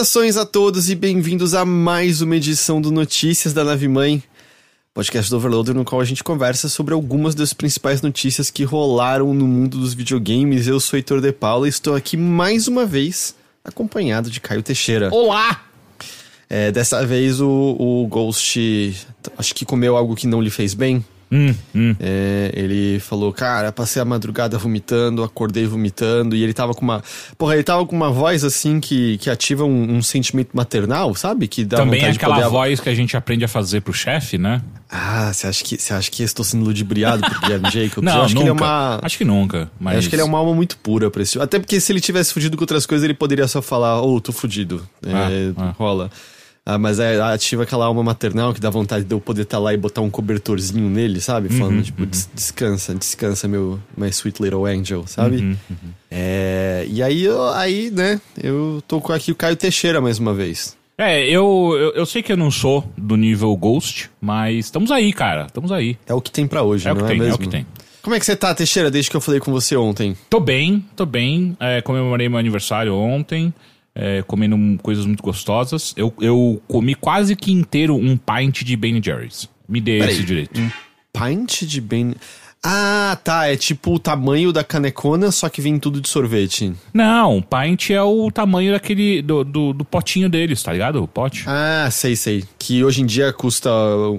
Saudações a todos e bem-vindos a mais uma edição do Notícias da Nave Mãe, podcast do Overloader, no qual a gente conversa sobre algumas das principais notícias que rolaram no mundo dos videogames. Eu sou Heitor de Paula e estou aqui mais uma vez acompanhado de Caio Teixeira. Olá! É, dessa vez o, o Ghost acho que comeu algo que não lhe fez bem. Hum, hum. É, ele falou, cara, passei a madrugada vomitando, acordei vomitando, e ele tava com uma. Porra, ele tava com uma voz assim que, que ativa um, um sentimento maternal, sabe? Que dá Também é aquela poder- voz que a gente aprende a fazer pro chefe, né? Ah, você acha que você acha que eu estou sendo ludibriado por Guilherme Jacobs? Não, eu acho nunca. que ele é uma. Acho que nunca. Mas... eu acho que ele é uma alma muito pura pra esse. Até porque se ele tivesse fugido com outras coisas, ele poderia só falar, ô, tô fudido. É, Ah, ah. Rola. Ah, mas é, ativa aquela alma maternal que dá vontade de eu poder estar lá e botar um cobertorzinho nele, sabe? Falando, Uhum, tipo, "Des- descansa, descansa, meu my sweet little angel, sabe? Uhum, É, e aí, eu- aí, né, eu tô com aqui o Caio Teixeira mais uma vez. É, eu, eu, eu sei que eu não sou do nível Ghost, mas estamos aí, cara. Estamos aí. É o que tem pra hoje, É o que é tem, é mesmo? o que tem. Como é que você tá, Teixeira, desde que eu falei com você ontem? Tô bem, tô bem. É, comemorei meu aniversário ontem, é, comendo um- coisas muito gostosas. Eu, eu comi quase que inteiro um pint de Ben Jerry's. Me dê Peraí. esse direito. Pint de Ben. Ah, tá. É tipo o tamanho da canecona, só que vem tudo de sorvete. Não, pint é o tamanho daquele. do, do, do potinho deles, tá ligado? O pote. Ah, sei, sei. Que hoje em dia custa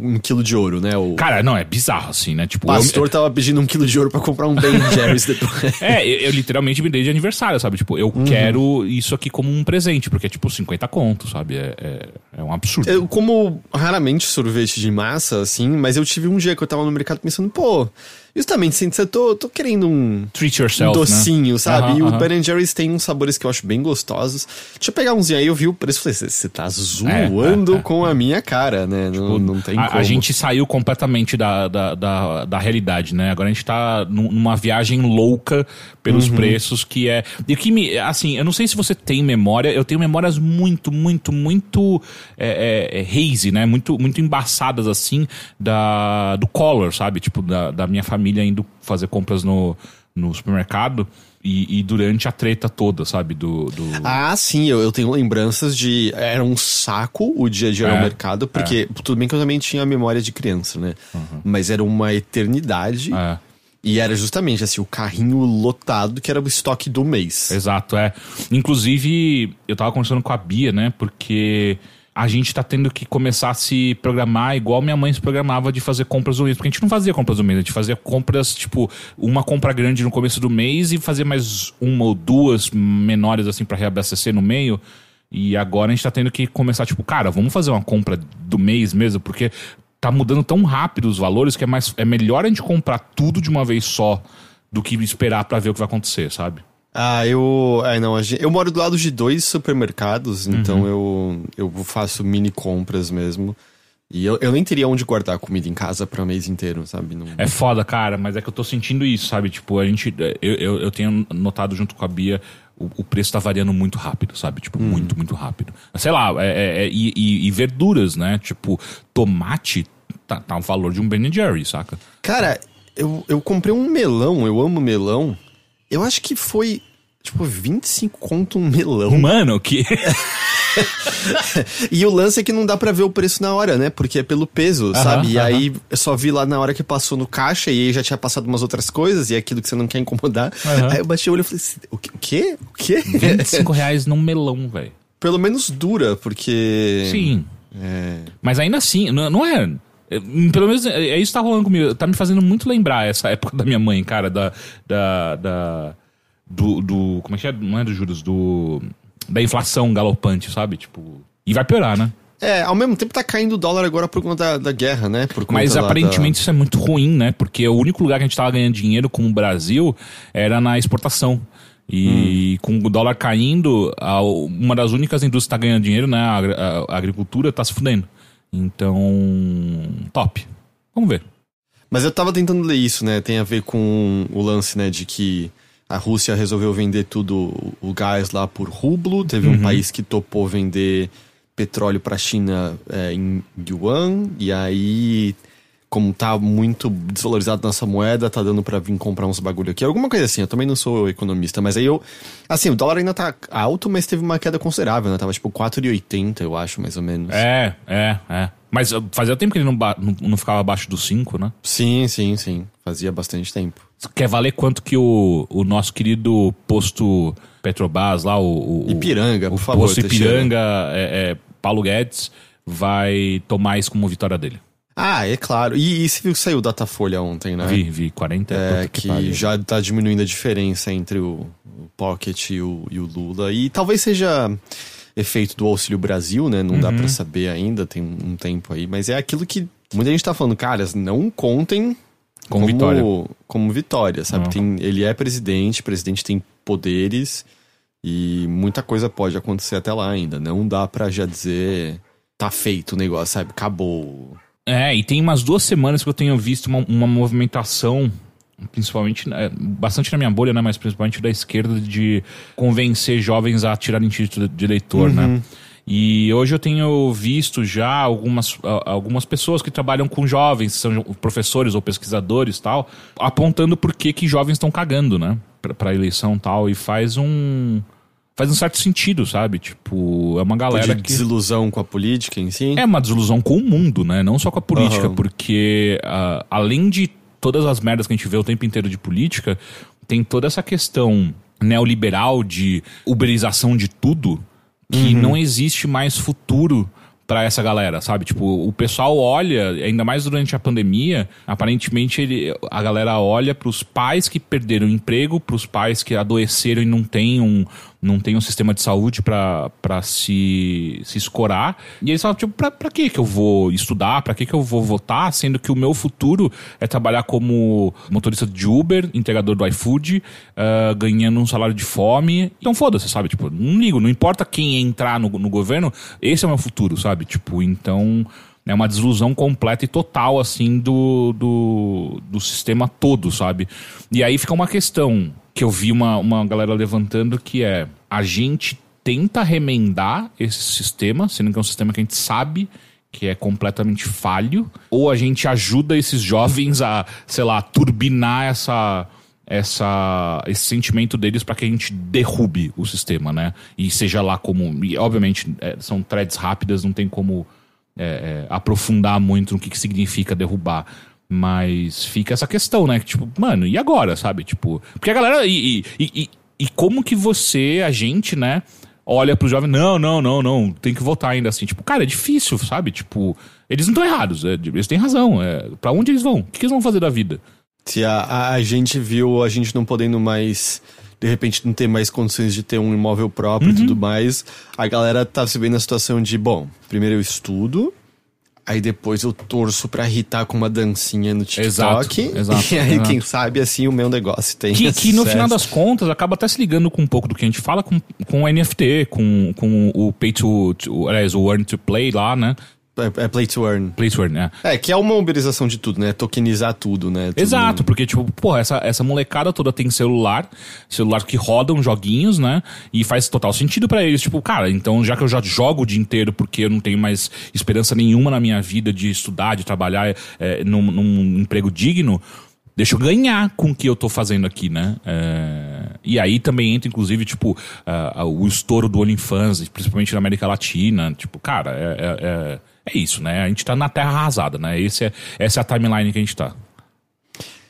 um quilo de ouro, né? O Cara, não, é bizarro assim, né? Tipo, o eu- pastor tava pedindo um quilo de ouro pra comprar um Ben Jerry's depois. É, eu, eu literalmente me dei de aniversário, sabe? Tipo, eu Uhum. quero isso aqui como um presente, porque é tipo 50 conto, sabe? É, é, é um absurdo. Eu como raramente sorvete de massa, assim, mas eu tive um dia que eu tava no mercado pensando, pô, justamente, assim, eu tô, tô querendo um, Treat um yourself, docinho, né? sabe? E o. Ben Jerry's tem uns sabores que eu acho bem gostosos. Deixa eu pegar umzinho aí, eu vi o preço e falei, você tá zoando É, é, com a minha cara, né? não, não tem a, como. a gente saiu completamente da, da, da, da realidade, né? Agora a gente tá num- numa viagem louca pelos Uhum. preços, que é. E que me. Assim, eu não sei se você tem memória, eu tenho memórias muito, muito, muito é, é, é, hazy, né? Muito, muito embaçadas, assim, da, do color, sabe? Tipo, da, da minha família indo fazer compras no, no supermercado. E, e durante a treta toda, sabe? Do. do... Ah, sim, eu, eu tenho lembranças de. Era um saco o dia a dia É, no mercado, porque tudo bem que eu também tinha a memória de criança, né? Mas era uma eternidade. É. E era justamente assim, o carrinho lotado que era o estoque do mês. Exato, é. Inclusive, eu tava conversando com a Bia, né? Porque a gente tá tendo que começar a se programar igual minha mãe se programava de fazer compras do mês. Porque a gente não fazia compras do mês, a gente fazia compras, tipo, uma compra grande no começo do mês e fazia mais uma ou duas menores, assim, pra reabastecer no meio. E agora a gente tá tendo que começar, tipo, cara, vamos fazer uma compra do mês mesmo, porque tá mudando tão rápido os valores que é, mais, é melhor a gente comprar tudo de uma vez só do que esperar pra ver o que vai acontecer, sabe? Ah, eu. É, não, eu moro do lado de dois supermercados, Uhum. então eu, eu faço mini compras mesmo. E eu, eu nem teria onde guardar comida em casa para o mês inteiro, sabe? Não... É foda, cara, mas é que eu tô sentindo isso, sabe? Tipo, a gente. Eu, eu, eu tenho notado junto com a Bia. O, o preço tá variando muito rápido, sabe? Tipo, muito, muito rápido. Sei lá, é, é- é- e, e- e verduras, né? Tipo, tomate tá, tá o valor de um Ben Jerry, saca? Cara, eu, eu comprei um melão, eu amo melão. Eu acho que foi, tipo, 25 conto um melão. Mano, que. E o lance é que não dá pra ver o preço na hora, né? Porque é pelo peso, sabe? E aí eu só vi lá na hora que passou no caixa e aí já tinha passado umas outras coisas e é aquilo que você não quer incomodar. Aí eu bati o olho e falei assim, o quê? O quê? O quê? 25 reais num melão, velho. Pelo menos dura, porque... Sim. É... Mas ainda assim, não, não é. É, Pelo menos é é isso que tá rolando comigo. Tá me fazendo muito lembrar essa época da minha mãe, cara, da. da, da do, do. Como é que é? Não é dos juros, do. Da inflação galopante, sabe? Tipo. E vai piorar, né? É, ao mesmo tempo tá caindo o dólar agora por conta da, da guerra, né? Mas aparentemente isso é muito ruim, né? Porque o único lugar que a gente tava ganhando dinheiro como o Brasil era na exportação. E com o dólar caindo, uma das únicas indústrias que tá ganhando dinheiro, né? A, a- a agricultura tá se fudendo. Então, top. Vamos ver. Mas eu tava tentando ler isso, né? Tem a ver com o lance, né, de que a Rússia resolveu vender tudo o gás lá por rublo. Teve um país que topou vender petróleo pra China é, em yuan. E aí, como tá muito desvalorizado nossa moeda, tá dando pra vir comprar uns bagulho aqui. Alguma coisa assim, eu também não sou economista, mas aí eu. Assim, o dólar ainda tá alto, mas teve uma queda considerável, né? Tava tipo 4,80, eu acho, mais ou menos. É, é, é. Mas fazia tempo que ele não, não, não ficava abaixo dos 5, né? Sim, sim, sim. Fazia bastante tempo. Quer valer quanto que o, o nosso querido posto Petrobras lá, o, o Ipiranga, o por favor, posto Teixeira. Ipiranga, é, é, Paulo Guedes, vai tomar isso como vitória dele. Ah, é claro. E, e você viu que saiu o Datafolha ontem, né? Vi, vi, 40 É, que, pariu. já tá diminuindo a diferença entre o, o Pocket e o, e o Lula. E talvez seja efeito do Auxílio Brasil, né? Não Uhum. dá pra saber ainda, tem um tempo aí. Mas é aquilo que muita gente tá falando, caras, não contem Como vitória. Como vitória, sabe? Uhum. Tem, ele é presidente, presidente tem poderes e muita coisa pode acontecer até lá ainda. Não dá pra já dizer tá feito o negócio, sabe? Acabou. É, e tem umas duas semanas que eu tenho visto uma, uma movimentação, principalmente, é, bastante na minha bolha, né? Mas principalmente da esquerda, de convencer jovens a tirarem título de eleitor, né? E hoje eu tenho visto já algumas, algumas pessoas que trabalham com jovens, são professores ou pesquisadores e tal, apontando por que, que jovens estão cagando, né? Pra, pra eleição e tal. E faz um. Faz um certo sentido, sabe? Tipo, é uma galera de que. desilusão com a política em si. É uma desilusão com o mundo, né? Não só com a política, Aham. porque ah, além de todas as merdas que a gente vê o tempo inteiro de política, tem toda essa questão neoliberal de uberização de tudo que não existe mais futuro pra essa galera, sabe? Tipo, o pessoal olha, ainda mais durante a pandemia, aparentemente ele, a galera olha pros pais que perderam o emprego, pros pais que adoeceram e não têm um, não tem um sistema de saúde pra se, se escorar. E eles falam, tipo, pra, pra que que eu vou estudar? Pra que que eu vou votar? Sendo que o meu futuro é trabalhar como motorista de Uber, entregador do iFood, ah, ganhando um salário de fome. Então foda-se, sabe? Tipo, não ligo, não importa quem entrar no, no governo, esse é o meu futuro, sabe? Tipo, então... É uma desilusão completa e total, assim, do, do, do sistema todo, sabe? E aí fica uma questão que eu vi uma, uma galera levantando que é a gente tenta remendar esse sistema, sendo que é um sistema que a gente sabe que é completamente falho, ou a gente ajuda esses jovens a, sei lá, turbinar essa essa esse sentimento deles para que a gente derrube o sistema, né? E seja lá como, e obviamente é, são threads rápidas, não tem como é, é, aprofundar muito no que, que significa derrubar. Mas fica essa questão, né? Que, tipo, mano, e agora, sabe? Tipo, porque a galera. E, e, e, e como que você, a gente, né? Olha pro jovem, não, não, não, não, tem que votar ainda assim. Tipo, cara, é difícil, sabe? Tipo, eles não estão errados, é, eles têm razão. É, para onde eles vão? O que, que eles vão fazer da vida? Se a, a, a gente viu a gente não podendo mais, de repente, não ter mais condições de ter um imóvel próprio Uhum. e tudo mais, a galera tá se vendo na situação de, bom, primeiro eu estudo, aí depois eu torço pra irritar com uma dancinha no TikTok. Exato, exato, e aí, exato. quem sabe, assim, o meu negócio tem Que, que no final das contas acaba até se ligando com um pouco do que a gente fala com, com o NFT, com, com o Pay to, to. Aliás, o Earn to Play lá, né? É, é play to earn. Play to Earn, né? É, que é uma uberização de tudo, né? Tokenizar tudo, né? Tudo- Exato, porque, tipo, porra, essa, essa molecada toda tem celular, celular que rodam joguinhos, né? E faz total sentido pra eles. Tipo, cara, então já que eu já jogo o dia inteiro porque eu não tenho mais esperança nenhuma na minha vida de estudar, de trabalhar é, num, num emprego digno. Deixa eu ganhar com o que eu tô fazendo aqui, né? É, E aí também entra, inclusive, tipo, ah, o estouro do OnlyFans, principalmente na América Latina. Tipo, cara, é, é, é, é isso, né? A gente tá na terra arrasada, né? Esse é, essa é a timeline que a gente tá.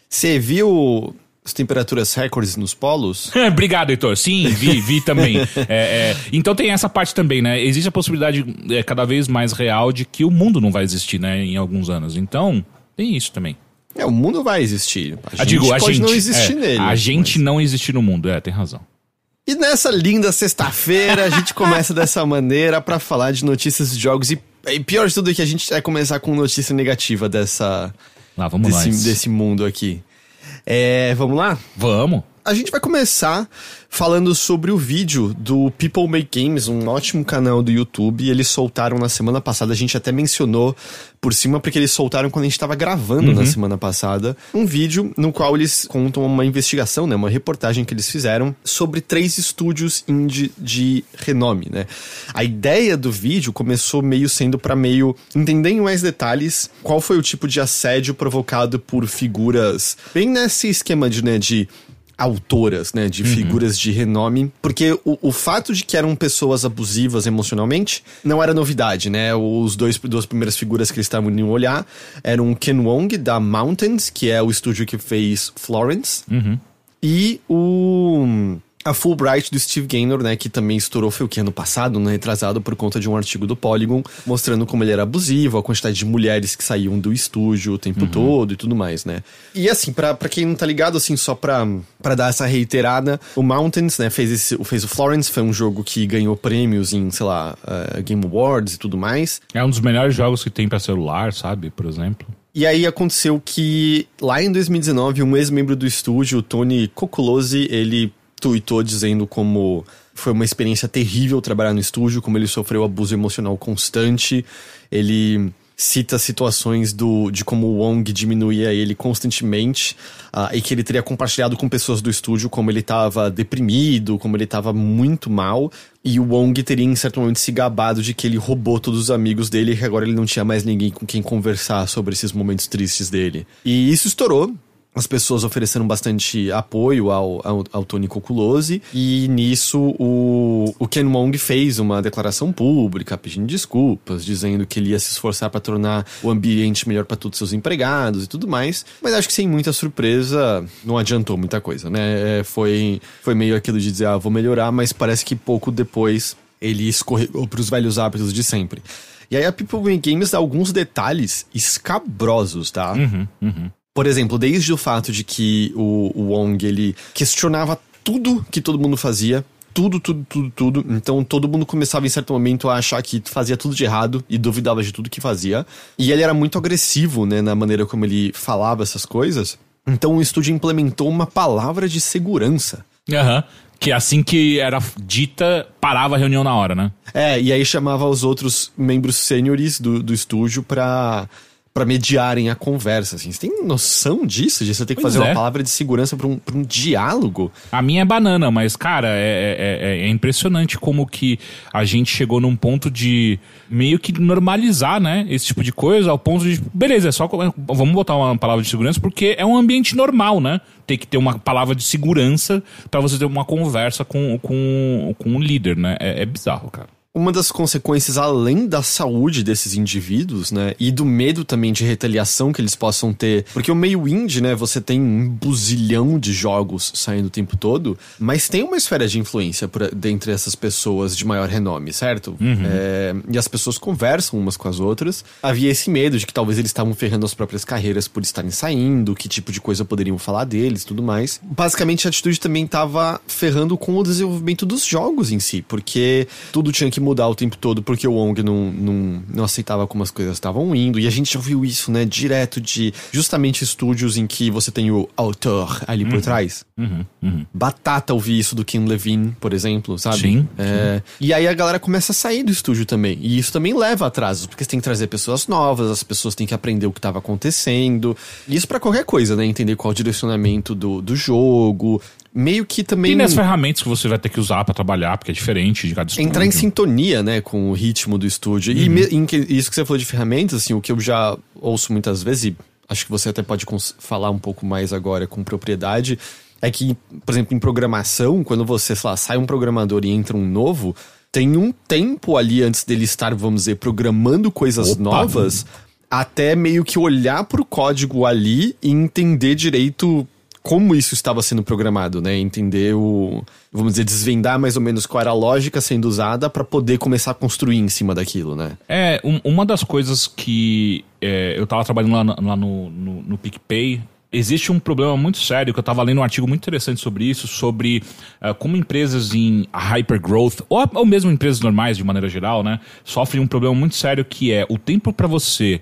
Você viu as temperaturas recordes nos polos? Obrigado, Heitor. Sim, vi, vi também. É, é, então tem essa parte também, né? Existe a possibilidade é, cada vez mais real de que o mundo não vai existir, né? Em alguns anos. Então, tem isso também. É, o mundo vai existir. A Ah, gente digo, a pode gente. não existir é, nele. A gente mas- não existir no mundo, é, tem razão. E nessa linda sexta-feira, a gente começa dessa maneira pra falar de notícias de jogos. E, e pior de tudo é que a gente vai começar com notícia negativa dessa, Lá, vamos lá. desse, desse mundo aqui. É, vamos lá? Vamos. A gente vai começar falando sobre o vídeo do People Make Games, um ótimo canal do YouTube. Eles soltaram na semana passada, a gente até mencionou por cima, porque eles soltaram quando a gente estava gravando uhum. na semana passada, um vídeo no qual eles contam uma investigação, né, uma reportagem que eles fizeram sobre três estúdios indie de renome, né. A ideia do vídeo começou meio sendo para meio entender em mais detalhes qual foi o tipo de assédio provocado por figuras bem nesse esquema de, né, de autoras, né, de uhum. figuras de renome, porque o, o, fato de que eram pessoas abusivas emocionalmente não era novidade, né? Os dois duas primeiras figuras que eles estavam indo olhar eram Ken Wong da Mountains, que é o estúdio que fez Florence, uhum. e o a Fulbright do Steve Gaynor, né, que também estourou foi o que ano passado, né, retrasado por conta de um artigo do Polygon, mostrando como ele era abusivo, a quantidade de mulheres que saíam do estúdio o tempo uhum. todo e tudo mais, né. E assim, para quem não tá ligado, assim, só pra, pra dar essa reiterada, o Mountains, né, fez, esse, fez o Florence, foi um jogo que ganhou prêmios em, sei lá, uh, Game Awards e tudo mais. É um dos melhores jogos que tem para celular, sabe, por exemplo. E aí aconteceu que lá em 2019, um ex-membro do estúdio, o Tony Coculose, ele tweetou dizendo como foi uma experiência terrível trabalhar no estúdio, como ele sofreu abuso emocional constante. Ele cita situações do, de como o Wong diminuía ele constantemente uh, e que ele teria compartilhado com pessoas do estúdio como ele estava deprimido, como ele estava muito mal. E o Wong teria em certo momento se gabado de que ele roubou todos os amigos dele e que agora ele não tinha mais ninguém com quem conversar sobre esses momentos tristes dele. E isso estourou as pessoas ofereceram bastante apoio ao, ao, ao Tony Coculose e nisso o, o Ken Wong fez uma declaração pública pedindo desculpas, dizendo que ele ia se esforçar para tornar o ambiente melhor para todos os seus empregados e tudo mais, mas acho que sem muita surpresa não adiantou muita coisa, né? É, foi, foi meio aquilo de dizer, ah, vou melhorar, mas parece que pouco depois ele escorregou para os velhos hábitos de sempre. E aí a People Games dá alguns detalhes escabrosos, tá? Uhum, uhum. Por exemplo, desde o fato de que o, o Wong ele questionava tudo que todo mundo fazia, tudo, tudo, tudo, tudo. Então todo mundo começava em certo momento a achar que fazia tudo de errado e duvidava de tudo que fazia. E ele era muito agressivo, né, na maneira como ele falava essas coisas. Então o estúdio implementou uma palavra de segurança. Aham. Uhum. Que assim que era dita, parava a reunião na hora, né? É, e aí chamava os outros membros sêniores do, do estúdio pra para mediarem a conversa, assim. Você tem noção disso? De você ter que pois fazer é. uma palavra de segurança para um, pra um diálogo? A minha é banana, mas, cara, é, é, é, é, impressionante como que a gente chegou num ponto de meio que normalizar, né? Esse tipo de coisa, ao ponto de, beleza, é só. Vamos botar uma palavra de segurança porque é um ambiente normal, né? Tem que ter uma palavra de segurança para você ter uma conversa com, com, com o líder, né? é, é bizarro, cara uma das consequências, além da saúde desses indivíduos, né, e do medo também de retaliação que eles possam ter, porque o meio indie, né, você tem um buzilhão de jogos saindo o tempo todo, mas tem uma esfera de influência por, dentre essas pessoas de maior renome, certo? Uhum. É, e as pessoas conversam umas com as outras. Havia esse medo de que talvez eles estavam ferrando as próprias carreiras por estarem saindo, que tipo de coisa poderiam falar deles tudo mais. Basicamente, a atitude também estava ferrando com o desenvolvimento dos jogos em si, porque tudo tinha que mudar o tempo todo porque o Wong não, não, não aceitava como as coisas estavam indo. E a gente já viu isso, né? Direto de justamente estúdios em que você tem o autor ali por uhum. trás. Uhum, uhum. Batata ouvir isso do Kim Levine, por exemplo, sabe? Sim, é, sim. E aí a galera começa a sair do estúdio também. E isso também leva atrasos, porque você tem que trazer pessoas novas, as pessoas têm que aprender o que estava acontecendo. Isso para qualquer coisa, né? Entender qual o direcionamento do, do jogo, meio que também. E nas ferramentas que você vai ter que usar para trabalhar, porque é diferente de cada estúdio. Entrar em sintonia, né, com o ritmo do estúdio. Uhum. E me, em, isso que você falou de ferramentas, assim, o que eu já ouço muitas vezes, e acho que você até pode falar um pouco mais agora com propriedade, é que, por exemplo, em programação, quando você, sei lá, sai um programador e entra um novo, tem um tempo ali antes dele estar, vamos dizer, programando coisas Opa, novas. Até meio que olhar pro código ali e entender direito como isso estava sendo programado, né? Entender o. Vamos dizer, desvendar mais ou menos qual era a lógica sendo usada para poder começar a construir em cima daquilo, né? É, um, uma das coisas que é, eu tava trabalhando lá, lá no, no, no PicPay. Existe um problema muito sério, que eu estava lendo um artigo muito interessante sobre isso, sobre uh, como empresas em hypergrowth, ou, ou mesmo empresas normais de maneira geral, né, sofrem um problema muito sério que é o tempo para você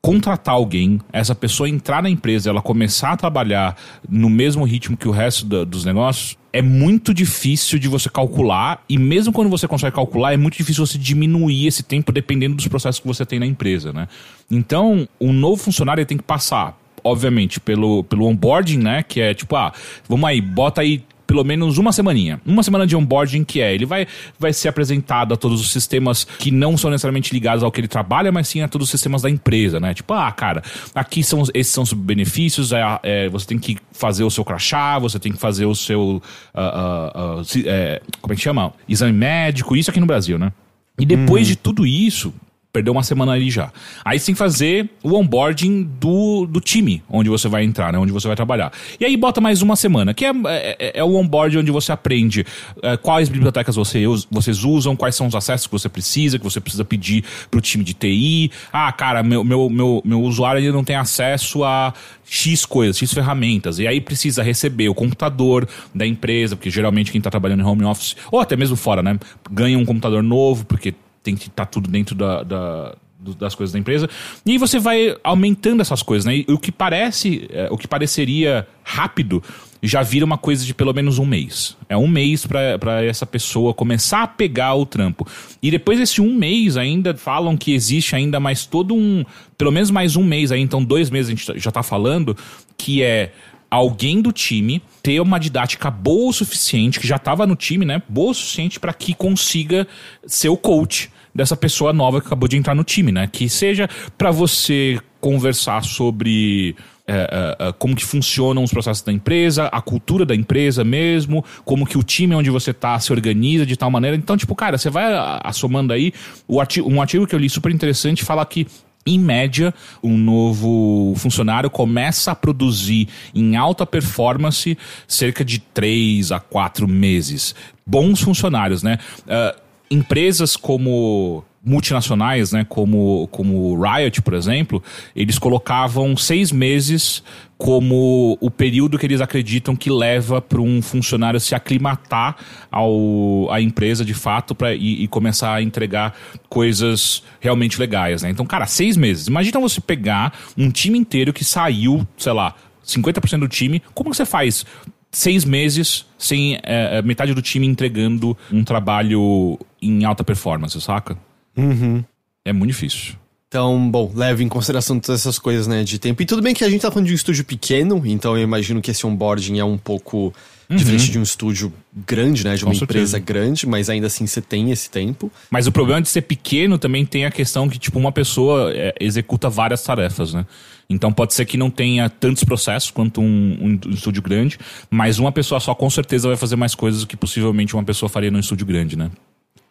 contratar alguém, essa pessoa entrar na empresa, ela começar a trabalhar no mesmo ritmo que o resto da, dos negócios, é muito difícil de você calcular e mesmo quando você consegue calcular, é muito difícil você diminuir esse tempo dependendo dos processos que você tem na empresa, né? Então, um novo funcionário tem que passar obviamente, pelo, pelo onboarding, né? Que é tipo, ah, vamos aí, bota aí pelo menos uma semaninha. Uma semana de onboarding que é, ele vai, vai ser apresentado a todos os sistemas que não são necessariamente ligados ao que ele trabalha, mas sim a todos os sistemas da empresa, né? Tipo, ah, cara, aqui são esses são os benefícios, é, é você tem que fazer o seu crachá, você tem que fazer o seu, uh, uh, uh, é, como é que chama? Exame médico, isso aqui no Brasil, né? E depois hum. de tudo isso, perdeu uma semana ali já. Aí que fazer o onboarding do, do time onde você vai entrar, né? Onde você vai trabalhar. E aí bota mais uma semana, que é, é, é o onboarding onde você aprende é, quais bibliotecas você, vocês usam, quais são os acessos que você precisa, que você precisa pedir pro time de TI. Ah, cara, meu, meu, meu, meu usuário ainda não tem acesso a X coisas, X ferramentas. E aí precisa receber o computador da empresa, porque geralmente quem está trabalhando em home office, ou até mesmo fora, né? Ganha um computador novo, porque tem que estar tá tudo dentro da, da das coisas da empresa. E aí você vai aumentando essas coisas, né? E o que parece, é, o que pareceria rápido, já vira uma coisa de pelo menos um mês. É um mês para essa pessoa começar a pegar o trampo. E depois desse um mês ainda falam que existe ainda mais todo um. Pelo menos mais um mês aí, então dois meses a gente já tá falando, que é alguém do time ter uma didática boa o suficiente, que já estava no time, né? Boa o suficiente para que consiga ser o coach dessa pessoa nova que acabou de entrar no time, né? Que seja para você conversar sobre é, é, como que funcionam os processos da empresa, a cultura da empresa mesmo, como que o time onde você tá se organiza de tal maneira. Então, tipo, cara, você vai assomando aí. O artigo, um artigo que eu li super interessante fala que em média, um novo funcionário começa a produzir em alta performance cerca de 3 a 4 meses. Bons funcionários, né? Uh, empresas como multinacionais, né, como, como Riot, por exemplo, eles colocavam seis meses como o período que eles acreditam que leva para um funcionário se aclimatar ao, à empresa de fato pra, e, e, começar a entregar coisas realmente legais. Né? Então, cara, seis meses. Imagina você pegar um time inteiro que saiu, sei lá, 50% do time. Como você faz seis meses sem é, metade do time entregando um trabalho em alta performance, saca? Uhum. É muito difícil. Então, bom, leve em consideração todas essas coisas, né, de tempo. E tudo bem que a gente tá falando de um estúdio pequeno, então eu imagino que esse onboarding é um pouco uhum. diferente de um estúdio grande, né, de uma empresa grande, mas ainda assim você tem esse tempo. Mas o problema de ser pequeno também tem a questão que, tipo, uma pessoa é, executa várias tarefas, né? Então pode ser que não tenha tantos processos quanto um, um, estúdio grande, mas uma pessoa só com certeza vai fazer mais coisas do que possivelmente uma pessoa faria num estúdio grande, né?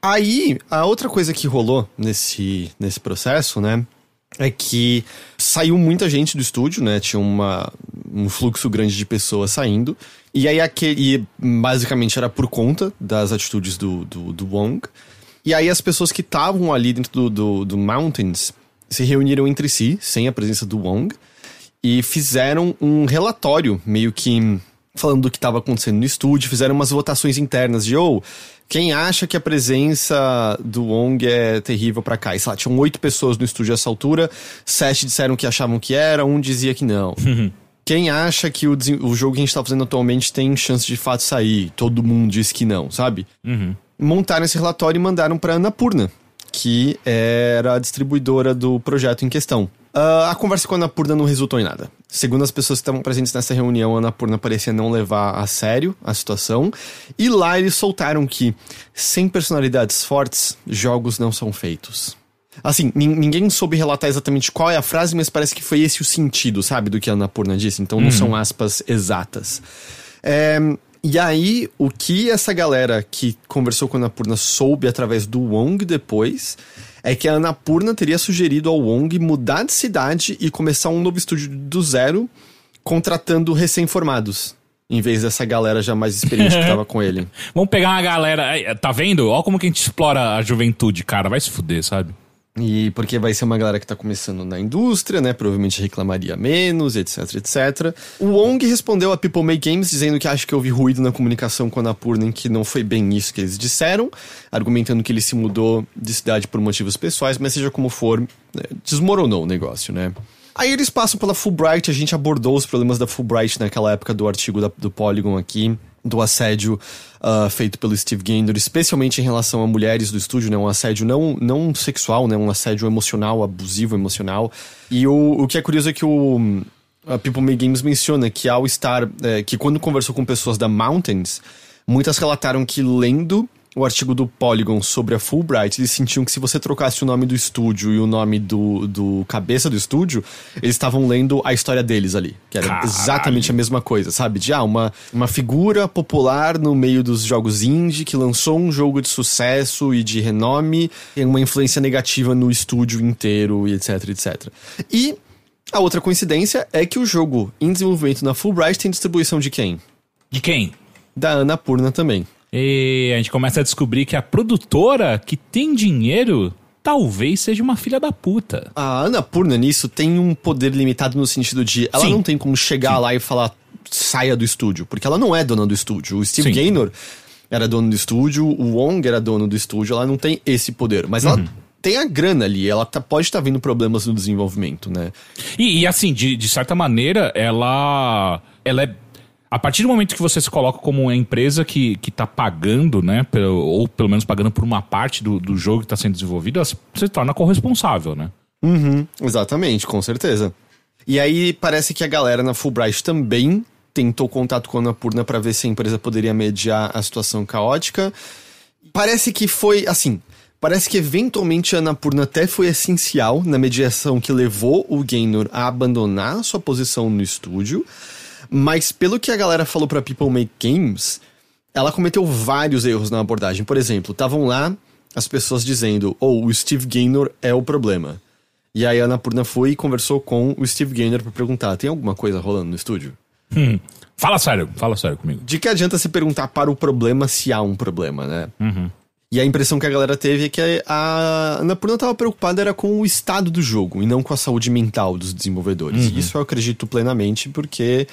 Aí, a outra coisa que rolou nesse, nesse processo, né? É que saiu muita gente do estúdio, né? Tinha uma, um fluxo grande de pessoas saindo. E aí, aquele, basicamente, era por conta das atitudes do, do, do Wong. E aí, as pessoas que estavam ali dentro do, do, do Mountains se reuniram entre si, sem a presença do Wong, e fizeram um relatório, meio que falando do que estava acontecendo no estúdio, fizeram umas votações internas de, ou, oh, quem acha que a presença do Wong é terrível para cá? E sei lá, tinham oito pessoas no estúdio essa altura, sete disseram que achavam que era, um dizia que não. Quem acha que o, o jogo que a gente tá fazendo atualmente tem chance de fato sair? Todo mundo diz que não, sabe? Uhum. Montaram esse relatório e mandaram pra Anapurna, que era a distribuidora do projeto em questão. Uh, a conversa com a Anapurna não resultou em nada. Segundo as pessoas que estavam presentes nessa reunião, a Anapurna parecia não levar a sério a situação. E lá eles soltaram que, sem personalidades fortes, jogos não são feitos. Assim, ninguém soube relatar exatamente qual é a frase, mas parece que foi esse o sentido, sabe, do que a Anapurna disse. Então não uhum. são aspas exatas. É, e aí, o que essa galera que conversou com a Anapurna soube através do Wong depois é que a Anapurna teria sugerido ao Wong mudar de cidade e começar um novo estúdio do zero, contratando recém-formados. Em vez dessa galera já mais experiente que tava com ele. Vamos pegar uma galera. Tá vendo? Olha como que a gente explora a juventude, cara. Vai se fuder, sabe? E porque vai ser uma galera que tá começando na indústria, né? Provavelmente reclamaria menos, etc, etc. O Wong respondeu a People Make Games dizendo que acha que houve ruído na comunicação com a Napurna, que não foi bem isso que eles disseram, argumentando que ele se mudou de cidade por motivos pessoais, mas seja como for, né, desmoronou o negócio, né? Aí eles passam pela Fulbright, a gente abordou os problemas da Fulbright naquela época do artigo da, do Polygon aqui do assédio uh, feito pelo Steve Gaynor, especialmente em relação a mulheres do estúdio, né? Um assédio não, não sexual, né? Um assédio emocional, abusivo emocional. E o, o que é curioso é que o a People Make Games menciona que ao estar... É, que quando conversou com pessoas da Mountains, muitas relataram que lendo o artigo do Polygon sobre a Fulbright, eles sentiam que se você trocasse o nome do estúdio e o nome do, do cabeça do estúdio, eles estavam lendo a história deles ali. Que era Caralho. exatamente a mesma coisa, sabe? De ah, uma, uma figura popular no meio dos jogos indie que lançou um jogo de sucesso e de renome, tem uma influência negativa no estúdio inteiro e etc, etc. E a outra coincidência é que o jogo em desenvolvimento na Fulbright tem distribuição de quem? De quem? Da Annapurna também. E a gente começa a descobrir que a produtora que tem dinheiro talvez seja uma filha da puta. A Annapurna nisso tem um poder limitado no sentido de ela Sim. não tem como chegar Sim. lá e falar saia do estúdio, porque ela não é dona do estúdio. O Steve Sim. Gaynor era dono do estúdio, o Wong era dono do estúdio, ela não tem esse poder, mas ela tem a grana ali, ela tá- pode estar vendo problemas no desenvolvimento, né? E, e, assim, de, de certa maneira, ela. Ela é. A partir do momento que você se coloca como uma empresa que, que tá pagando, né? pelo- ou pelo menos pagando por uma parte do, do jogo que está sendo desenvolvido, ela se, torna corresponsável, né? Uhum, exatamente, com certeza. E aí parece que a galera na Fulbright também tentou contato com a Annapurna para ver se a empresa poderia mediar a situação caótica. Parece que foi assim. Parece que eventualmente a Annapurna até foi essencial na mediação que levou o Gaynor a abandonar sua posição no estúdio. Mas pelo que a galera falou pra People Make Games, ela cometeu vários erros na abordagem. Por exemplo, estavam lá as pessoas dizendo: "Oh, o Steve Gaynor é o problema". E aí a Annapurna foi e conversou com o Steve Gaynor pra perguntar: "Tem alguma coisa rolando no estúdio?" Hum. Fala sério, fala sério comigo. De que adianta se perguntar para o problema se há um problema, né? E a impressão que a galera teve é que a Annapurna estava preocupada era com o estado do jogo e não com a saúde mental dos desenvolvedores. E isso eu acredito plenamente porque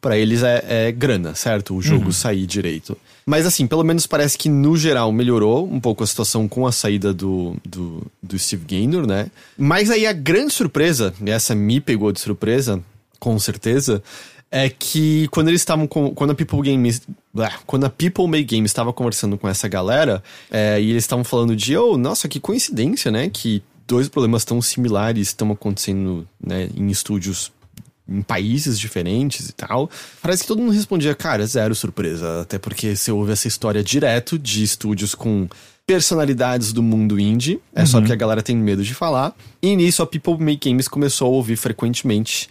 para eles é, é grana, certo? O jogo sair direito. Mas assim, pelo menos parece que no geral melhorou um pouco a situação com a saída do, do, do Steve Gaynor, né? Mas aí a grande surpresa, e essa me pegou de surpresa, com certeza, é que quando eles estavam. Quando a People Games. blá, Quando a People Make Games estava conversando com essa galera, é, e eles estavam falando de, oh, nossa, que coincidência, né? Que dois problemas tão similares estão acontecendo né, em estúdios em países diferentes e tal. Parece que todo mundo respondia, cara, zero surpresa. Até porque você ouve essa história direto de estúdios com personalidades do mundo indie. É só que a galera tem medo de falar. E nisso a People Make Games começou a ouvir frequentemente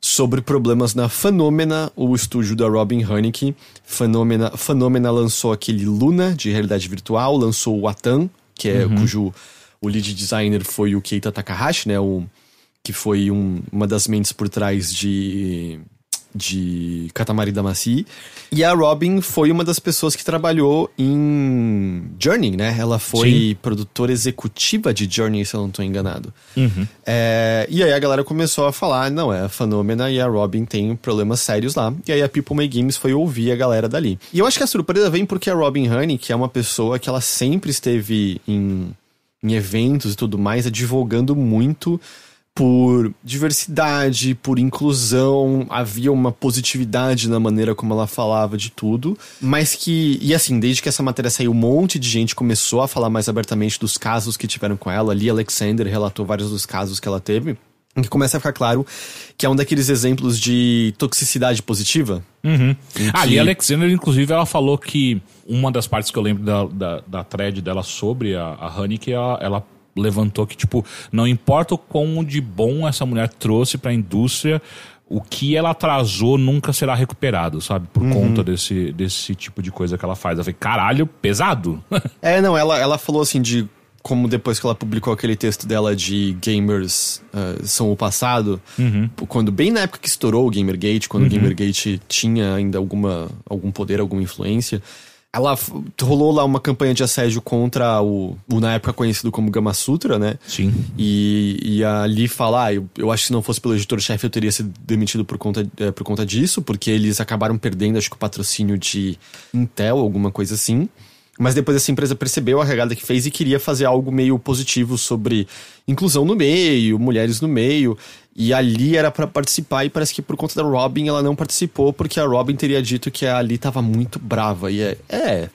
sobre problemas na Phenomena, o estúdio da Robin Haneke. Phenomena, Phenomena lançou aquele Luna de realidade virtual, lançou o Atan, que é cujo o lead designer foi o Keita Takahashi, né, o que foi um- uma das mentes por trás de de Katamari Damacy. E a Robin foi uma das pessoas que trabalhou em Journey, né? Ela foi produtora executiva de Journey, se eu não tô enganado. É, e aí a galera começou a falar, não, é a Phenomena e a Robin tem problemas sérios lá. E aí a People May Games foi ouvir a galera dali. E eu acho que a surpresa vem porque a Robin Honey, que é uma pessoa que ela sempre esteve em, em eventos e tudo mais, advogando muito por diversidade, por inclusão, havia uma positividade na maneira como ela falava de tudo, mas que, e assim, desde que essa matéria saiu, um monte de gente começou a falar mais abertamente dos casos que tiveram com ela. Lee Alexander relatou vários dos casos que ela teve. em Que começa a ficar claro que é um daqueles exemplos de toxicidade positiva. Uhum. Em A que- Lee Alexander, inclusive, ela falou que uma das partes que eu lembro da, da, da thread dela sobre a, a Honey, que ela, ela levantou que, tipo, não importa o quão de bom essa mulher trouxe pra indústria, o que ela atrasou nunca será recuperado, sabe? Por conta desse, desse tipo de coisa que ela faz. Eu falei, caralho, pesado. É, não, ela, ela falou assim de como depois que ela publicou aquele texto dela de gamers ah, são o passado, quando bem na época que estourou o Gamergate, quando o Gamergate tinha ainda alguma algum poder, alguma influência, ela rolou lá uma campanha de assédio contra o, o na época conhecido como Gama Sutra, né? Sim. E, e a Lee fala, ah, eu, eu acho que se não fosse pelo editor-chefe eu teria sido demitido por conta, eh, por conta disso, porque eles acabaram perdendo, acho que o patrocínio de Intel, alguma coisa assim. Mas depois essa empresa percebeu a regada que fez e queria fazer algo meio positivo sobre inclusão no meio, mulheres no meio. E a Lee era pra participar e parece que por conta da Robin ela não participou porque a Robin teria dito que a Lee tava muito brava. E é. É,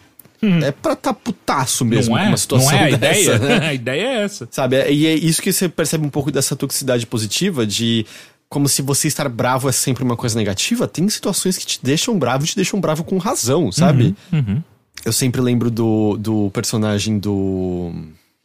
é pra tá putaço mesmo não é? uma situação não é a dessa, ideia? né? a ideia é essa. Sabe? é- E é isso que você percebe um pouco dessa toxicidade positiva, de como se você estar bravo é sempre uma coisa negativa. Tem situações que te deixam bravo e te deixam bravo com razão, sabe? Uhum. Eu sempre lembro do, do personagem do.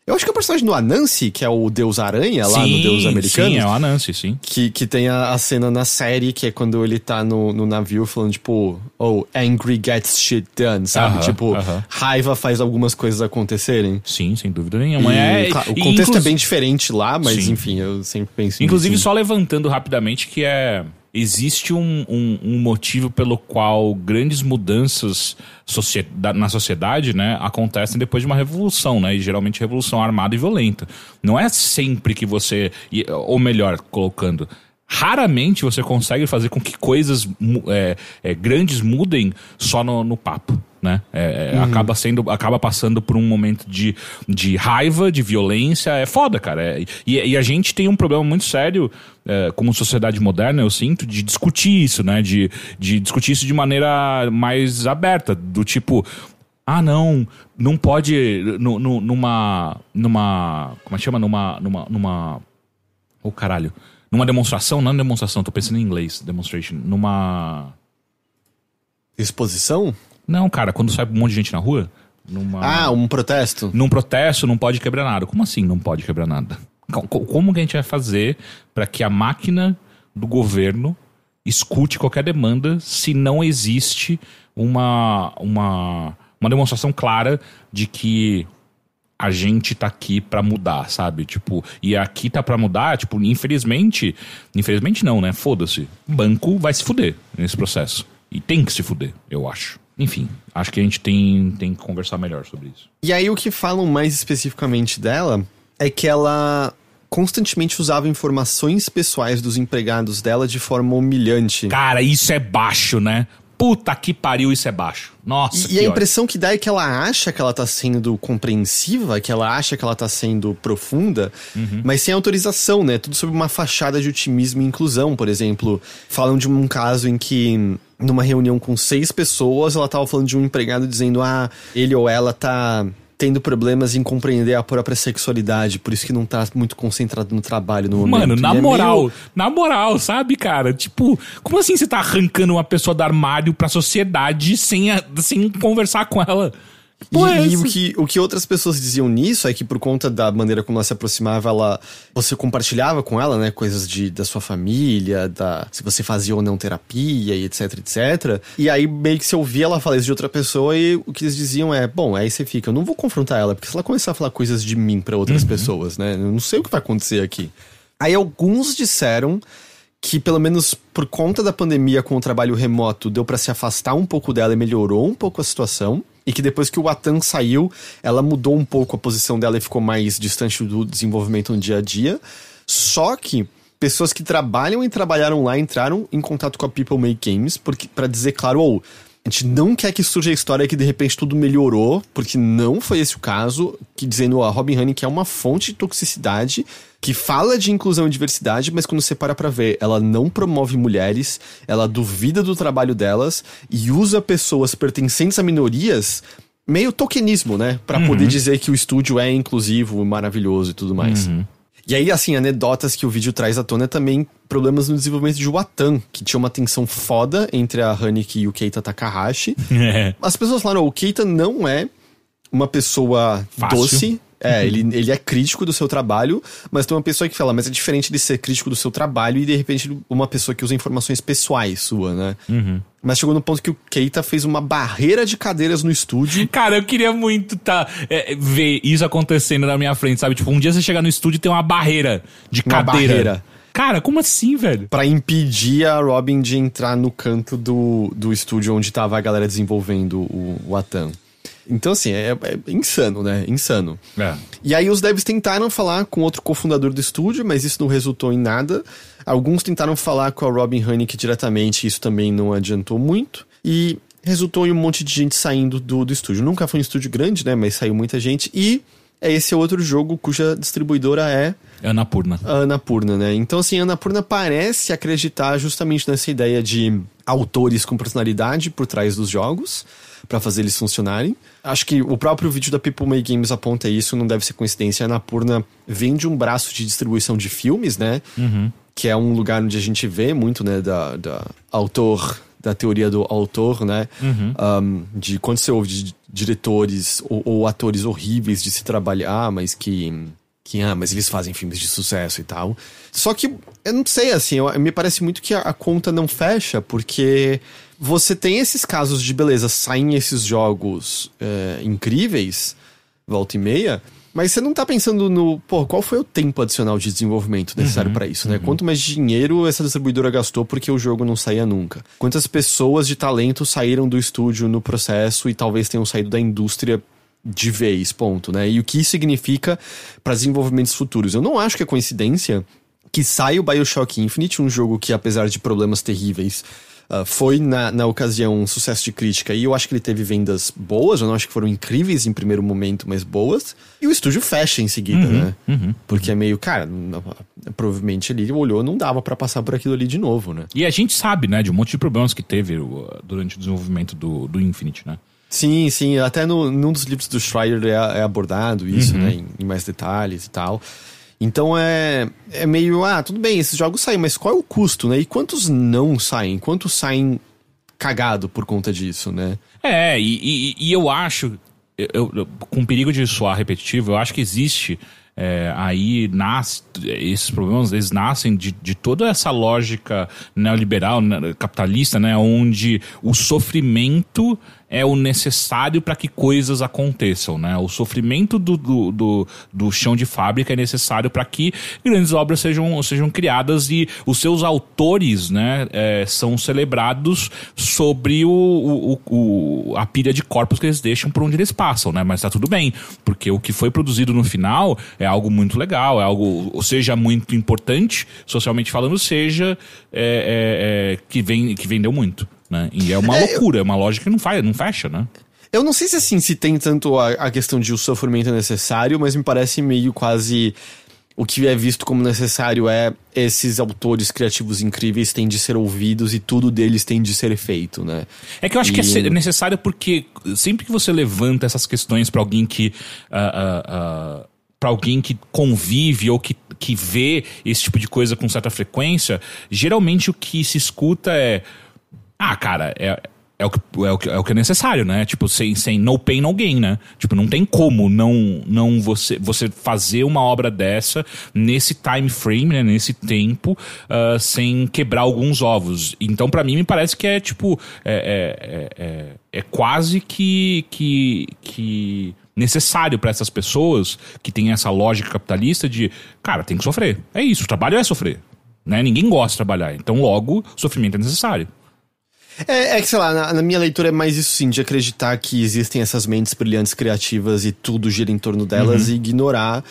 Eu acho que é o personagem do Anansi, que é o Deus Aranha lá no Deus Americano. Sim, é o Anansi, sim. Que, que tem a, a cena na série que é quando ele tá no, no navio falando, tipo, oh, angry gets shit done, sabe? Aham, tipo, aham. raiva faz algumas coisas acontecerem. Sim, sem dúvida nenhuma. E, é, claro, o contexto inclu- é bem diferente lá, mas Sim. enfim, eu sempre penso Inclusive, nisso. só levantando rapidamente que é. Existe um, um, um motivo pelo qual grandes mudanças socie- na sociedade, né, acontecem depois de uma revolução, né? E geralmente revolução armada e violenta. Não é sempre que você. Ou melhor, colocando. Raramente você consegue fazer com que coisas é, é, grandes mudem só no, no papo. Né? É, é, acaba sendo, acaba passando por um momento de, de raiva, de violência, é foda, cara. É, e, e a gente tem um problema muito sério, é, como sociedade moderna, eu sinto, de discutir isso, né? De, de discutir isso de maneira mais aberta, do tipo, ah, não, não pode nu- nu- numa numa como é que chama numa numa numa oh, caralho, numa demonstração, não demonstração, tô pensando em inglês, demonstration, numa Exposição? Não, cara, quando sai um monte de gente na rua, numa Ah, um protesto? num protesto não pode quebrar nada. Como assim não pode quebrar nada? Co- co- Como que a gente vai fazer para que a máquina do governo escute qualquer demanda se não existe uma, uma, uma demonstração clara de que a gente tá aqui pra mudar, sabe? Tipo, e aqui tá pra mudar, tipo, infelizmente, infelizmente não, né? Foda-se. Banco vai se fuder nesse processo. E tem que se fuder, eu acho. Enfim, acho que a gente tem, tem que conversar melhor sobre isso. E aí o que falam mais especificamente dela é que ela constantemente usava informações pessoais dos empregados dela de forma humilhante. Cara, isso é baixo, né? Puta que pariu, isso é baixo. Nossa, E, e a impressão que dá é que ela acha que ela tá sendo compreensiva, que ela acha que ela tá sendo profunda, Uhum. mas sem autorização, né? Tudo sob uma fachada de otimismo e inclusão, por exemplo. Falam de um caso em que, numa reunião com seis pessoas, ela tava falando de um empregado dizendo: ah, ele ou ela tá tendo problemas em compreender a própria sexualidade, por isso que não tá muito concentrado no trabalho no momento. Mano, na E é moral, meio- na moral, sabe, cara? Tipo, como assim você tá arrancando uma pessoa do armário pra sociedade sem, sem conversar com ela? E, é e o, que, o que outras pessoas diziam nisso é que por conta da maneira como ela se aproximava, ela, você compartilhava com ela, né, coisas de, da sua família, da se você fazia ou não terapia e etc, etc. E aí meio que você ouvia ela falar isso de outra pessoa e o que eles diziam é, bom, aí você fica, eu não vou confrontar ela, porque se ela começar a falar coisas de mim pra outras pessoas, né, eu não sei o que vai acontecer aqui. Aí alguns disseram que pelo menos por conta da pandemia com o trabalho remoto deu pra se afastar um pouco dela e melhorou um pouco a situação. E que depois que o Atan saiu, ela mudou um pouco a posição dela e ficou mais distante do desenvolvimento no dia a dia. Só que pessoas que trabalham e trabalharam lá entraram em contato com a People Make Games porque para dizer claro, ou a gente não quer que surja a história que de repente tudo melhorou, porque não foi esse o caso, que dizendo a Robin Honey que é uma fonte de toxicidade, que fala de inclusão e diversidade, mas quando você para pra ver, ela não promove mulheres, ela duvida do trabalho delas e usa pessoas pertencentes a minorias meio tokenismo, né, Pra poder dizer que o estúdio é inclusivo, maravilhoso e tudo mais. E aí, assim, anedotas que o vídeo traz à tona é também problemas no desenvolvimento de Watan, que tinha uma tensão foda entre a Haneke e o Keita Takahashi. É. As pessoas falaram, o Keita não é uma pessoa Fácil. doce. É, ele, ele é crítico do seu trabalho, mas tem uma pessoa que fala, mas é diferente de ser crítico do seu trabalho e de repente uma pessoa que usa informações pessoais sua, né? Mas chegou no ponto que o Keita fez uma barreira de cadeiras no estúdio. Cara, eu queria muito tá, é, ver isso acontecendo na minha frente, sabe? Tipo, um dia você chegar no estúdio e tem uma barreira de Uma cadeira. barreira. Cara, como assim, velho? Pra impedir a Robin de entrar no canto do, do estúdio onde tava a galera desenvolvendo o, o Atan. Então, assim, é, é insano, né? Insano. É. E aí os devs tentaram falar com outro cofundador do estúdio, mas isso não resultou em nada. Alguns tentaram falar com a Robin Hannick diretamente, isso também não adiantou muito. E resultou em um monte de gente saindo do, do estúdio. Nunca foi um estúdio grande, né? Mas saiu muita gente. E é esse outro jogo cuja distribuidora é Anapurna. Anapurna, né? Então, assim, Anapurna parece acreditar justamente nessa ideia de autores com personalidade por trás dos jogos para fazer eles funcionarem. Acho que o próprio vídeo da People Make Games aponta isso, não deve ser coincidência. A Anapurna vende um braço de distribuição de filmes, né? Que é um lugar onde a gente vê muito, né, da, da autor, da teoria do autor, né? Um, de quando você ouve de diretores ou, ou atores horríveis de se trabalhar, mas que que, ah, mas eles fazem filmes de sucesso e tal. Só que, eu não sei, assim, eu- me parece muito que a, a conta não fecha, porque você tem esses casos de, beleza, saem esses jogos é, incríveis, volta e meia, mas você não tá pensando no, pô, qual foi o tempo adicional de desenvolvimento necessário pra isso, né? Quanto mais dinheiro essa distribuidora gastou porque o jogo não saía nunca? Quantas pessoas de talento saíram do estúdio no processo e talvez tenham saído da indústria de vez, ponto, né? E o que isso significa para desenvolvimentos futuros. Eu não acho que é coincidência que saia o Bioshock Infinite, um jogo que, apesar de problemas terríveis, ah, foi na, na ocasião um sucesso de crítica e eu acho que ele teve vendas boas, eu não acho que foram incríveis em primeiro momento, mas boas. E o estúdio fecha em seguida, né? Porque é meio, cara, não- provavelmente ele olhou, não dava para passar por aquilo ali de novo, né? E a gente sabe, né, de um monte de problemas que teve uh, durante o desenvolvimento do, do Infinite, né? Sim, sim. Até no, num dos livros do Schreier é, é abordado isso, Uhum. né? Em, em mais detalhes e tal. Então é, é meio, ah, tudo bem, esses jogos saem, mas qual é o custo, né? E quantos não saem? Quantos saem cagado por conta disso, né? É, e, e- e eu acho, eu- eu- com perigo de soar repetitivo, eu acho que existe é, aí nasce, esses problemas eles nascem de, de toda essa lógica neoliberal, capitalista, né, onde o sofrimento é o necessário para que coisas aconteçam, né? O sofrimento do, do, do, do chão de fábrica é necessário para que grandes obras sejam, sejam criadas e os seus autores, né, é, são celebrados sobre o, o, o- a pilha de corpos que eles deixam por onde eles passam, né? Mas tá tudo bem, porque o que foi produzido no final é algo muito legal, é algo, ou seja, muito importante, socialmente falando, seja é, é, é, que, vem, que vendeu muito, né? E é uma É, loucura, é uma lógica que não, faz, não fecha, né? Eu não sei se assim, se tem tanto a, a questão de o sofrimento é necessário, mas me parece meio quase. O que é visto como necessário é esses autores criativos incríveis têm de ser ouvidos e tudo deles tem de ser feito, né? É que eu acho que é E- necessário porque sempre que você levanta essas questões pra alguém que. Uh, para alguém que convive ou que, que vê esse tipo de coisa com certa frequência, geralmente o que se escuta é. Ah, cara, é. É o, que, é, o que, é o que é necessário, né? Tipo, sem, sem no pain, no gain, né? Tipo, não tem como não, não você, você fazer uma obra dessa nesse time frame, né? Nesse tempo, ah, sem quebrar alguns ovos. Então, pra mim, me parece que é, tipo, é, é, é, é, é quase que, que, que necessário pra essas pessoas que têm essa lógica capitalista de, cara, tem que sofrer. É isso, o trabalho é sofrer. Né? Ninguém gosta de trabalhar. Então, logo, sofrimento é necessário. É, é que, sei lá, na, na minha leitura é mais isso sim, de acreditar que existem essas mentes brilhantes criativas e tudo gira em torno delas e ignorar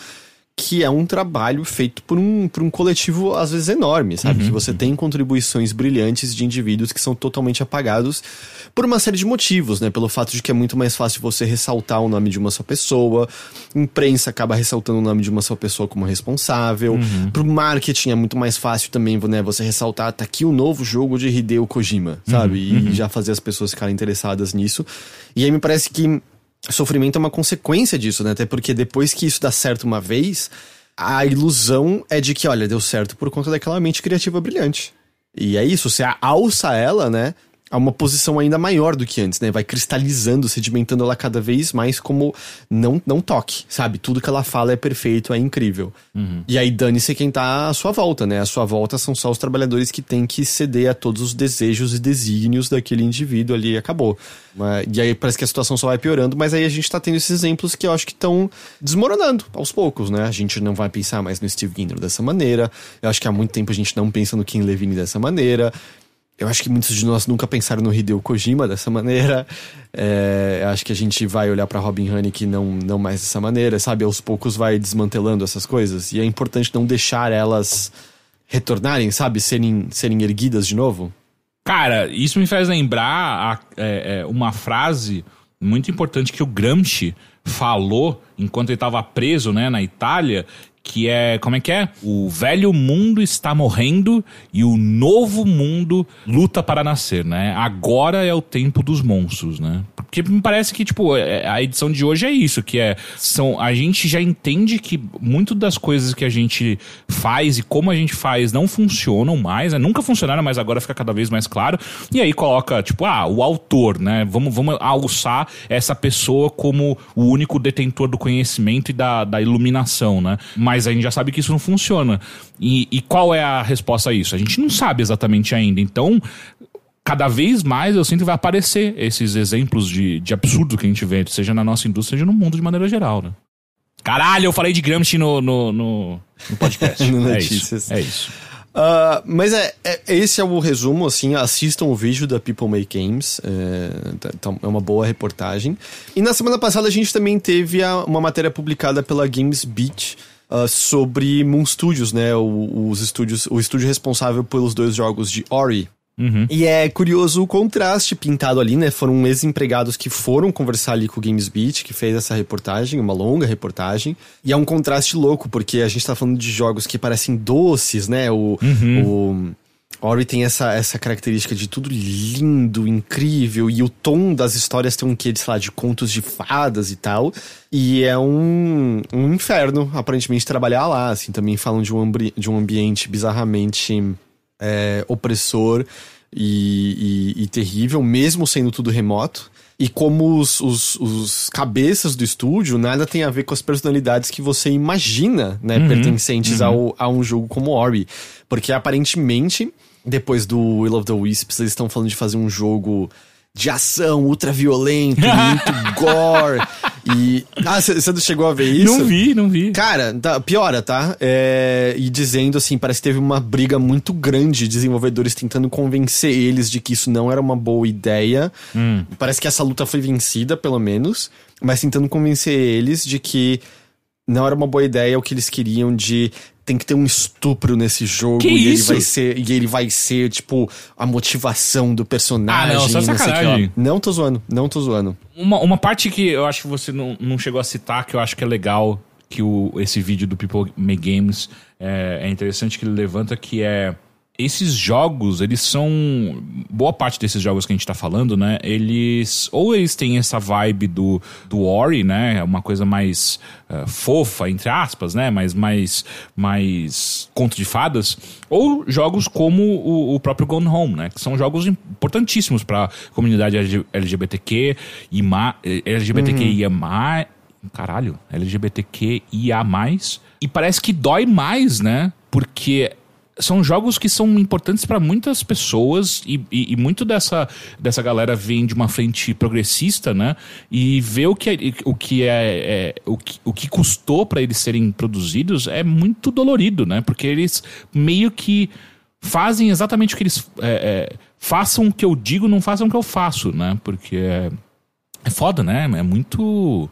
que é um trabalho feito por um, por um coletivo, às vezes, enorme, sabe? Que você tem contribuições brilhantes de indivíduos que são totalmente apagados por uma série de motivos, né? Pelo fato de que é muito mais fácil você ressaltar o nome de uma só pessoa, imprensa acaba ressaltando o nome de uma só pessoa como responsável, pro marketing é muito mais fácil também, né? Você ressaltar, tá aqui o novo jogo de Hideo Kojima, sabe? E já fazer as pessoas ficarem interessadas nisso. E aí me parece que sofrimento é uma consequência disso, né? Até porque depois que isso dá certo uma vez, a ilusão é de que, olha, deu certo por conta daquela mente criativa brilhante. E é isso, você alça ela, né? A uma posição ainda maior do que antes, né? Vai cristalizando, sedimentando ela cada vez mais como não, não toque, sabe? Tudo que ela fala é perfeito, é incrível. E aí dane-se quem tá à sua volta, né? À sua volta são só os trabalhadores que têm que ceder a todos os desejos e desígnios daquele indivíduo ali e acabou. Mas- E aí parece que a situação só vai piorando, mas aí a gente tá tendo esses exemplos que eu acho que estão desmoronando aos poucos, né? A gente não vai pensar mais no Steve Guinness dessa maneira. Eu acho que há muito tempo a gente não pensa no Ken Levine dessa maneira. Eu acho que muitos de nós nunca pensaram no Hideo Kojima dessa maneira. É, acho que a gente vai olhar para Robin Hood não, não mais dessa maneira, sabe? Aos poucos vai desmantelando essas coisas. E é importante não deixar elas retornarem, sabe? Serem, serem erguidas de novo. Cara, isso me faz lembrar a, é, é, uma frase muito importante que o Gramsci falou enquanto ele estava preso né, na Itália, que é, como é que é? O velho mundo está morrendo e o novo mundo luta para nascer, né? Agora é o tempo dos monstros, né? Porque me parece que, tipo, é, a edição de hoje é isso, que é, são, a gente já entende que muito das coisas que a gente faz e como a gente faz não funcionam mais, né? Nunca funcionaram, mas agora fica cada vez mais claro. E aí coloca, tipo, ah, o autor, né? Vamos, vamos alçar essa pessoa como o único detentor do conhecimento e da, da iluminação, né? Mas mas a gente já sabe que isso não funciona. E, e qual é a resposta a isso? A gente não sabe exatamente ainda. Então, cada vez mais eu sinto que vai aparecer esses exemplos de, de absurdo que a gente vê, seja na nossa indústria, seja no mundo de maneira geral, né? Caralho, eu falei de Gramsci no, no, no, no podcast. no é Isso, é isso. Uh, mas é, é, esse é o resumo, assim, assistam o vídeo da People Make Games, é, tá, tá, é uma boa reportagem. E na semana passada a gente também teve a, uma matéria publicada pela Games Beat, uh, sobre Moon Studios, né? O, os estúdios, o estúdio responsável pelos dois jogos de Ori. Uhum. E é curioso o contraste pintado ali, né? Foram ex-empregados que foram conversar ali com o Games Beat, que fez essa reportagem, uma longa reportagem. E é um contraste louco, porque a gente tá falando de jogos que parecem doces, né? O, uhum. o Ori tem essa, essa característica de tudo lindo, incrível, e o tom das histórias tem um quê de, sei lá, de contos de fadas e tal. E é um, um inferno, aparentemente, trabalhar lá, assim. Também falam de um, de um ambiente bizarramente é, opressor e, e, e terrível, mesmo sendo tudo remoto. E como os, os, os, cabeças do estúdio, nada tem a ver com as personalidades que você imagina, né? Uhum, pertencentes uhum. Ao, a um jogo como Ori. Porque aparentemente depois do Will of the Wisps, eles estão falando de fazer um jogo de ação ultra violento, muito gore. E. Ah, você chegou a ver isso? Não vi, não vi. Cara, tá, piora, tá? É, e dizendo assim, parece que teve uma briga muito grande, desenvolvedores tentando convencer eles de que isso não era uma boa ideia. Hum. Parece que essa luta foi vencida, pelo menos. Mas tentando convencer eles de que não era uma boa ideia o que eles queriam de tem que ter um estupro nesse jogo que e isso? ele vai ser e ele vai ser tipo a motivação do personagem. Ah, não, só sacanagem. não tô zoando, não tô zoando. Uma, uma parte que eu acho que você não, não chegou a citar que eu acho que é legal que o, esse vídeo do People Make Games é, é interessante que ele levanta que é esses jogos, eles são. Boa parte desses jogos que a gente tá falando, né? Eles. Ou eles têm essa vibe do, do Ori, né? Uma coisa mais uh, fofa, entre aspas, né? Mas mais. Mais. conto de fadas. Ou jogos como o, o próprio Gone Home, né? Que são jogos importantíssimos pra comunidade LGBTQ e ma, LGBTQIA. Uhum. Caralho, LGBTQIA. E parece que dói mais, né? Porque são jogos que são importantes para muitas pessoas e, e, e, muito dessa, dessa galera vem de uma frente progressista, né? E vê o que é, o que é, é o, que, o que custou para eles serem produzidos é muito dolorido, né? Porque eles meio que fazem exatamente o que eles é, é, façam o que eu digo, não façam o que eu faço, né? Porque é, é foda, né? É muito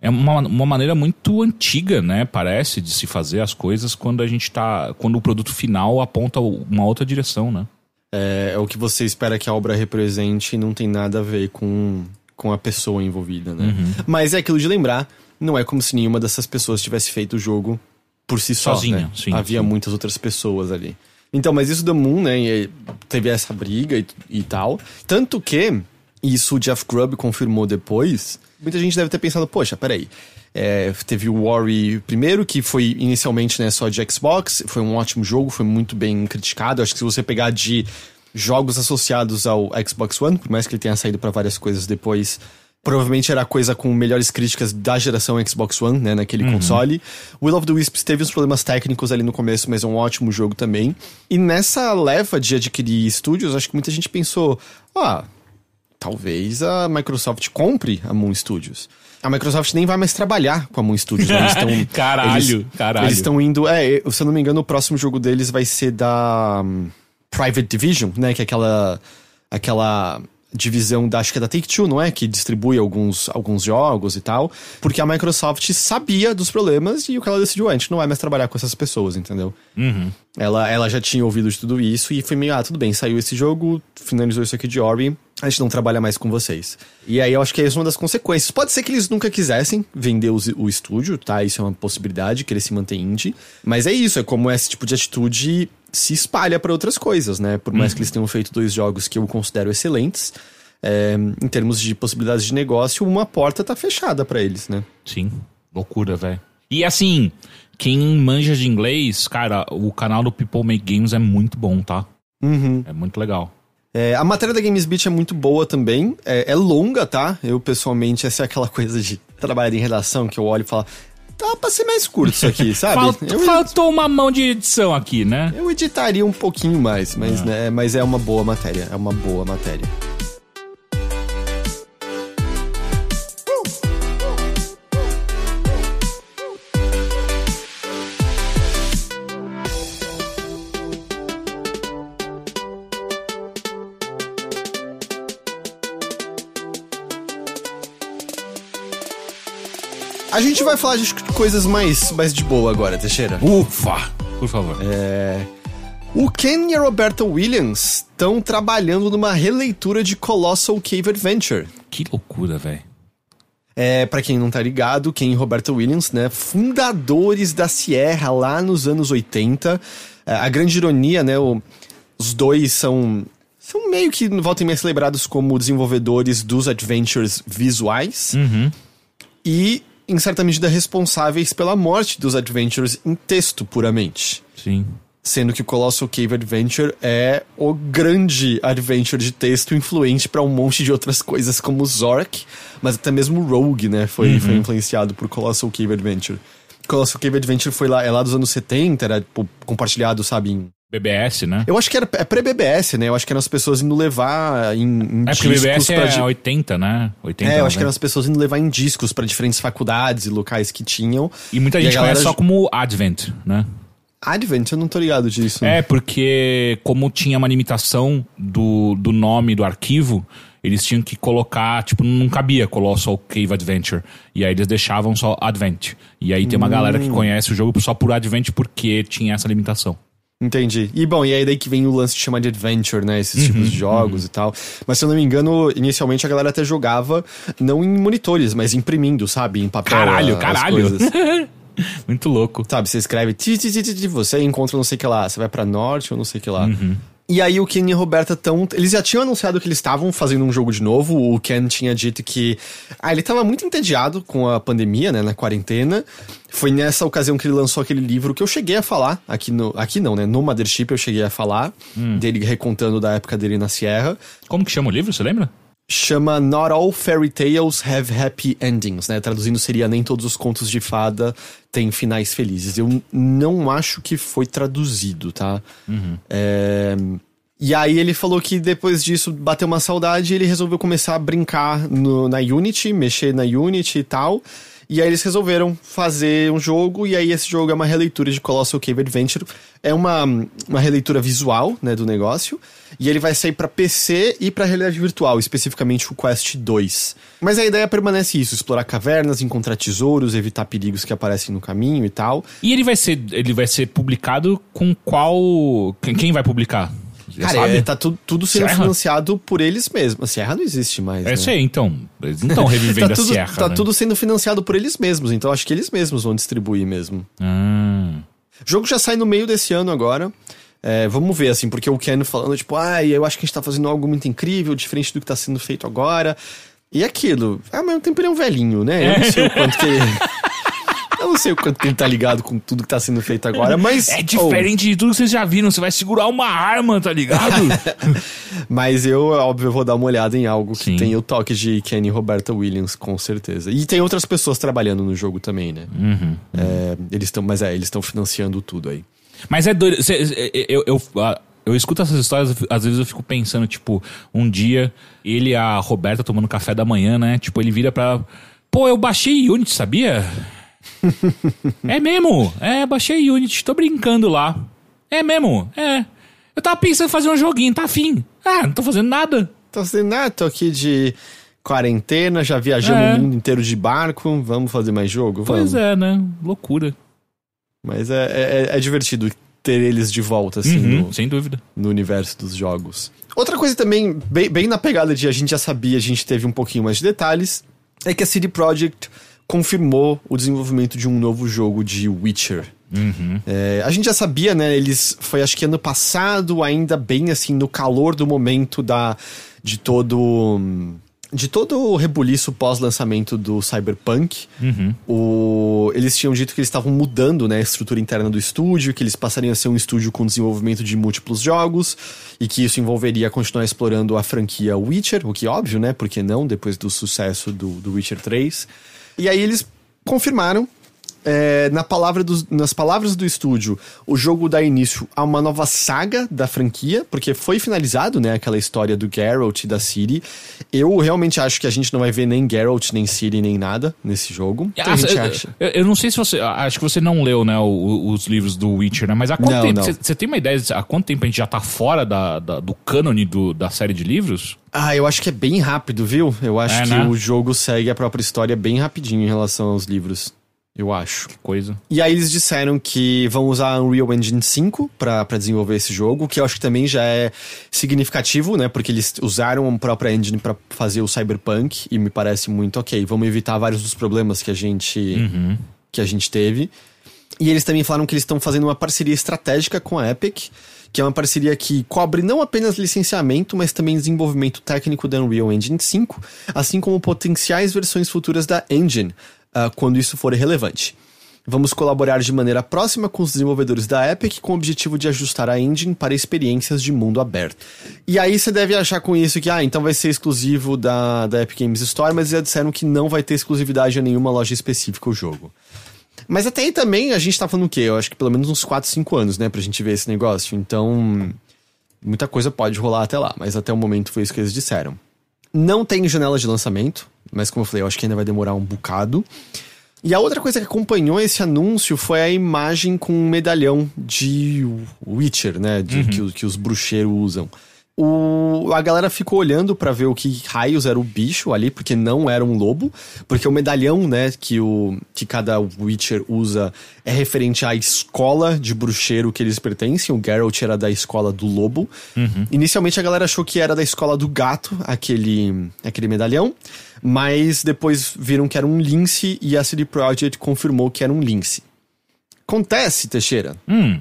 é uma, uma maneira muito antiga, né? Parece, de se fazer as coisas quando a gente tá. Quando o produto final aponta uma outra direção, né? É, é o que você espera que a obra represente e não tem nada a ver com, com a pessoa envolvida, né? Uhum. Mas é aquilo de lembrar, não é como se nenhuma dessas pessoas tivesse feito o jogo por si só. Sozinha, né? sim. Havia sim. muitas outras pessoas ali. Então, mas isso do Moon, né? Teve essa briga e, e tal. Tanto que, isso o Jeff Grubb confirmou depois muita gente deve ter pensado, poxa, peraí. É, teve o Ori primeiro, que foi inicialmente né, só de Xbox, foi um ótimo jogo, foi muito bem criticado. Acho que se você pegar de jogos associados ao Xbox One, por mais que ele tenha saído para várias coisas depois, provavelmente era a coisa com melhores críticas da geração Xbox One, né, naquele uhum. console. Will of the Wisps teve uns problemas técnicos ali no começo, mas é um ótimo jogo também. E nessa leva de adquirir estúdios, acho que muita gente pensou, ah, talvez a Microsoft compre a Moon Studios. A Microsoft nem vai mais trabalhar com a Moon Studios. Né? Eles tão, caralho, eles, caralho. Eles estão indo. É, se eu não me engano, o próximo jogo deles vai ser da. Private Division, né? Que é aquela, aquela divisão da, acho que é da Take-Two, não é? Que distribui alguns, alguns jogos e tal. Porque a Microsoft sabia dos problemas e o que ela decidiu, a gente não vai mais trabalhar com essas pessoas, entendeu? Uhum. Ela, ela já tinha ouvido de tudo isso e foi meio, ah, tudo bem, saiu esse jogo, finalizou isso aqui de Ori, a gente não trabalha mais com vocês. E aí eu acho que essa é uma das consequências. Pode ser que eles nunca quisessem vender os, o estúdio, tá? Isso é uma possibilidade, que ele se mantém indie. Mas é isso, é como esse tipo de atitude se espalha para outras coisas, né? Por mais que eles tenham feito dois jogos que eu considero excelentes, é, em termos de possibilidades de negócio, uma porta tá fechada para eles, né? Sim, loucura, velho. E assim, quem manja de inglês, cara, o canal do People Make Games é muito bom, tá? Uhum. É muito legal. É, a matéria da Games Beat é muito boa também. É, é longa, tá? Eu, pessoalmente, essa é aquela coisa de trabalhar em redação que eu olho e falo. Dá pra ser mais curto isso aqui, sabe? Falt- eu, Faltou uma mão de edição aqui, né? eu editaria um pouquinho mais, mas, né, mas é uma boa matéria. É uma boa matéria. A gente vai falar de coisas mais, mais de boa agora, Teixeira. Ufa! Por favor. É. O Ken e a Roberta Williams estão trabalhando numa releitura de Colossal Cave Adventure. Que loucura, velho. É, para quem não tá ligado, Ken e Roberta Williams, né, fundadores da Sierra lá nos anos 80. É, a grande ironia, né, o- os dois são são meio que voltem mais celebrados como desenvolvedores dos adventures visuais Uhum. e em certa medida responsáveis pela morte dos adventures em texto puramente. Sim. Sendo que o Colossal Cave Adventure é o grande adventure de texto influente pra um monte de outras coisas, como Zork, mas até mesmo Rogue, né? Foi, foi influenciado por Colossal Cave Adventure. Colossal Cave Adventure foi lá, é lá dos anos 70, era tipo, compartilhado, sabe? Em... BBS, né? Eu acho que era é pré-BBS, né? Eu acho que eram as pessoas indo levar em, em É porque discos BBS pra é di- 80, né? 80, É, eu acho que eram 90. as pessoas indo levar em discos pra diferentes faculdades e locais que tinham. E muita a gente galera conhece só como Advent, né? Advent, eu não tô ligado disso. É, porque como tinha uma limitação do, do nome do arquivo, eles tinham que colocar, tipo, não cabia Colossal Cave Adventure. E aí eles deixavam só Advent. E aí tem uma galera que conhece o jogo só por Advent porque tinha essa limitação. Entendi. E bom, e aí daí que vem o lance de chamar de adventure, né? Esses tipos Uhum, de jogos e tal. Mas se eu não me engano, inicialmente a galera até jogava não em monitores, mas imprimindo, sabe? Em papel. Caralho, as caralho. Muito louco. Sabe, você escreve ti, ti, ti, você encontra não sei o que lá, você vai pra norte ou não sei o que lá. Uhum. E aí o Ken e a Roberta tão. Eles já tinham anunciado que eles estavam fazendo um jogo de novo. O Ken tinha dito que. Ah, ele tava muito entediado com a pandemia, né? Na quarentena. Foi nessa ocasião que ele lançou aquele livro que eu cheguei a falar. Aqui no. Aqui não, né? No Mothership eu cheguei a falar. Hum. Dele recontando da época dele na Sierra. Como que chama o livro, você lembra? Chama Not All Fairy Tales Have Happy Endings, né? Traduzindo seria Nem Todos os Contos de Fada têm finais felizes. Eu não acho que foi traduzido, tá? É, E aí ele falou que depois disso bateu uma saudade e ele resolveu começar a brincar no- na Unity, mexer na Unity e tal. E aí eles resolveram fazer um jogo, e aí esse jogo é uma releitura de Colossal Cave Adventure. É uma, uma releitura visual, né, do negócio. E ele vai sair pra PC e pra realidade virtual, especificamente o Quest 2. Mas a ideia permanece isso, explorar cavernas, encontrar tesouros, evitar perigos que aparecem no caminho e tal. E ele vai ser, ele vai ser publicado com qual. Quem vai publicar? Cara, sabe? é, tá tu- tudo sendo Serra? financiado por eles mesmos. A Serra não existe mais, É né? isso aí, então. Eles não estão revivendo tá a tudo, Sierra. tá né? tudo sendo financiado por eles mesmos, então acho que eles mesmos vão distribuir mesmo. Ah. O jogo já sai no meio desse ano agora. É, vamos ver, assim, porque o Ken falando, tipo, ah, eu acho que a gente tá fazendo algo muito incrível, diferente do que tá sendo feito agora. E aquilo, ao mesmo tempo ele é um velhinho, né? Eu não sei o quanto que. Eu não sei o quanto que ele tá ligado com tudo que tá sendo feito agora, mas. É diferente de tudo que vocês já viram. Você vai segurar uma arma, tá ligado? Oh, mas eu, óbvio, vou dar uma olhada em algo que Sim. tem o toque de Kenny Roberta Williams, com certeza. E tem outras pessoas trabalhando no jogo também, né? Uhum. É, eles estão, mas é, eles estão financiando tudo aí. Mas é doido. cê- eu, eu, ah, eu escuto essas histórias, às vezes eu fico pensando, tipo, um dia ele e a Roberta tomando café da manhã, né? Tipo, ele vira pra. Pô, eu baixei Unity, sabia? é mesmo? É, baixei Unity, tô brincando lá. É mesmo? É. Eu tava pensando em fazer um joguinho, tá afim. Ah, não tô fazendo nada. Tô assim, ah, tô aqui de quarentena, já viajamos É. o mundo inteiro de barco, vamos fazer mais jogo? Vamos. Pois é, né? Loucura. Mas é, é, é divertido ter eles de volta, assim, Uhum, no, Sem dúvida. no universo dos jogos. Outra coisa também, bem, bem na pegada de a gente já sabia, a gente teve um pouquinho mais de detalhes, é que a CD Projekt confirmou o desenvolvimento de um novo jogo de Witcher. Uhum. É, a gente já sabia, né? Eles foi acho que ano passado, ainda bem assim no calor do momento da de todo de todo o rebuliço pós-lançamento do Cyberpunk. Uhum. O, eles tinham dito que eles estavam mudando né, a estrutura interna do estúdio, que eles passariam a ser um estúdio com desenvolvimento de múltiplos jogos e que isso envolveria continuar explorando a franquia Witcher, o que é óbvio, né? Porque não, depois do sucesso do, do Witcher 3. E aí eles confirmaram é, na palavra nas palavras do estúdio, o jogo dá início a uma nova saga da franquia, porque foi finalizado, né, aquela história do Geralt e da Ciri. Eu realmente acho que a gente não vai ver nem Geralt, nem Ciri, nem nada nesse jogo. Então a Ah, gente eu- acha. Eu, eu não sei se você. Acho que você não leu, né, o- o- os livros do Witcher, né? Mas há quanto Não, tempo? você tem uma ideia de há quanto tempo a gente já tá fora da, da- do cânone do- da série de livros? Ah, eu acho que é bem rápido, viu? Eu acho É, que né? o jogo segue a própria história bem rapidinho em relação aos livros. Eu acho. Coisa. E aí eles disseram que vão usar a Unreal Engine 5 pra pra desenvolver esse jogo, que eu acho que também já é significativo, né? Porque eles usaram a própria engine pra fazer o Cyberpunk e me parece muito ok. Vamos evitar vários dos problemas que a gente que a gente teve. E eles também falaram que eles estão fazendo uma parceria estratégica com a Epic, que é uma parceria que cobre não apenas licenciamento, mas também desenvolvimento técnico da Unreal Engine 5, assim como potenciais versões futuras da engine, ah, quando isso for relevante. Vamos colaborar de maneira próxima com os desenvolvedores da Epic com o objetivo de ajustar a engine para experiências de mundo aberto. E aí você deve achar com isso que, ah, então vai ser exclusivo da, da Epic Games Store, mas já disseram que não vai ter exclusividade a nenhuma loja específica o jogo. Mas até aí também a gente tá falando o quê? Eu acho que pelo menos uns 4, 5 anos, né, pra gente ver esse negócio. Então, muita coisa pode rolar até lá, mas até o momento foi isso que eles disseram. Não tem janela de lançamento, mas como eu falei, eu acho que ainda vai demorar um bocado. E a outra coisa que acompanhou esse anúncio foi a imagem com um medalhão de Witcher, né? De, que, o- que os bruxeiros usam. O, a galera ficou olhando pra ver o que raios era o bicho ali, porque não era um lobo, porque o medalhão, né, que, o, que cada Witcher usa é referente à escola de bruxeiro que eles pertencem. O Geralt era da escola do lobo. Inicialmente a galera achou que era da escola do gato, aquele, aquele medalhão, mas depois viram que era um lince e a CD Projekt confirmou que era um lince. Acontece, Teixeira, Hum.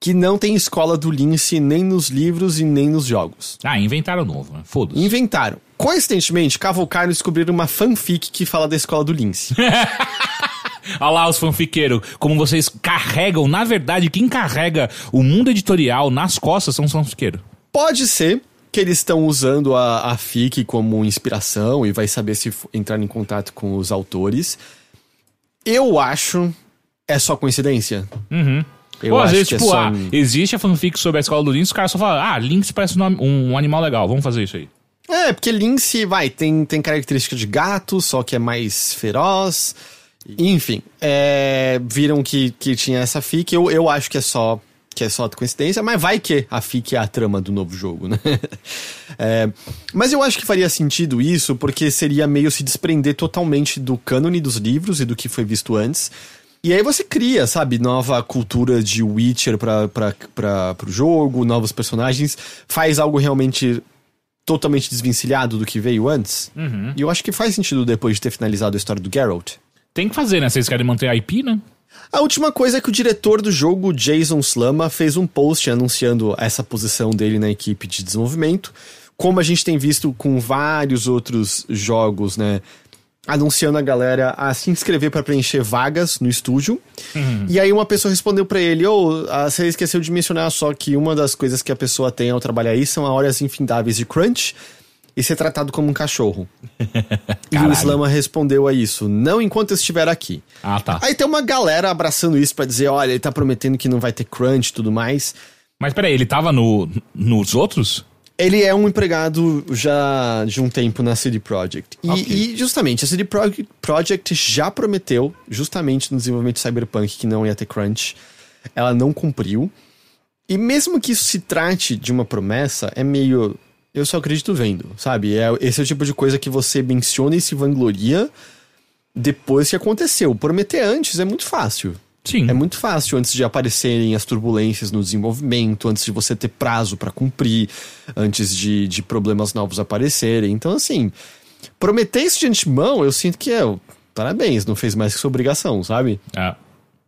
Que não tem escola do lince nem nos livros e nem nos jogos. Ah, inventaram novo, né? Foda-se. Inventaram. Coincidentemente, cavucaram e descobriram uma fanfic que fala da escola do lince. Olha lá os fanfiqueiros, como vocês carregam, na verdade, quem carrega o mundo editorial nas costas são os fanfiqueiros. Pode ser que eles estão usando a, a FIC como inspiração e vai saber se entrar em contato com os autores. Eu acho. É só coincidência? Uhum. Eu Ou às acho vezes, que é tipo, só ah, existe a fanfic sobre a escola do Lynx, os caras só falam, ah, Lynx parece um, um- um animal legal, vamos fazer isso aí. É, porque lince, vai, tem, tem característica de gato, só que é mais feroz. Enfim, é, viram que, que tinha essa FIC. Eu, eu acho que é só que é só coincidência, mas vai que a FIC é a trama do novo jogo, né? É, mas eu acho que faria sentido isso, porque seria meio se desprender totalmente do cânone dos livros e do que foi visto antes. E aí você cria, sabe, nova cultura de Witcher pra, pra, pra, pro jogo, novos personagens, faz algo realmente totalmente desvencilhado do que veio antes. E eu acho que faz sentido depois de ter finalizado a história do Geralt. Tem que fazer, né? Vocês querem manter a IP, né? A última coisa é que o diretor do jogo, Jason Slama, fez um post anunciando essa posição dele na equipe de desenvolvimento. Como a gente tem visto com vários outros jogos, né? Anunciando a galera a se inscrever para preencher vagas no estúdio. E aí uma pessoa respondeu para ele: Ô, ah, você esqueceu de mencionar só que uma das coisas que a pessoa tem ao trabalhar aí são horas infindáveis de crunch e ser tratado como um cachorro. e o. Slama respondeu a isso: Não enquanto eu estiver aqui. Ah, tá. Aí tem uma galera abraçando isso pra dizer, olha, ele tá prometendo que não vai ter crunch e tudo mais. Mas peraí, ele tava no, nos outros? Ele é um empregado já de um tempo na CD Projekt. E, Ok. e, justamente, a CD Pro- Projekt já prometeu, justamente no desenvolvimento de Cyberpunk, que não ia ter crunch. Ela não cumpriu. E mesmo que isso se trate de uma promessa, é meio. Eu só acredito vendo, sabe? É, esse é o tipo de coisa que você menciona e se vangloria depois que aconteceu. Prometer antes é muito fácil. Sim. É muito fácil antes de aparecerem as turbulências no desenvolvimento, antes de você ter prazo para cumprir, antes de, de problemas novos aparecerem. Então, assim, prometer isso de antemão, eu sinto que é. Parabéns, não fez mais que sua obrigação, sabe? É.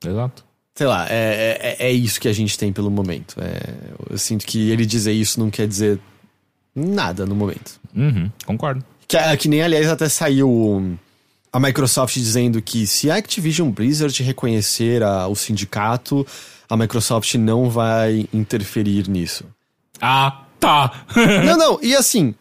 Exato. Sei lá, é, é, é isso que a gente tem pelo momento. É, eu sinto que ele dizer isso não quer dizer nada no momento. Uhum, concordo. Que, é, que nem, aliás, até saiu a Microsoft dizendo que se a Activision Blizzard reconhecer a, o sindicato, a Microsoft não vai interferir nisso. Ah, tá. não, não, e assim,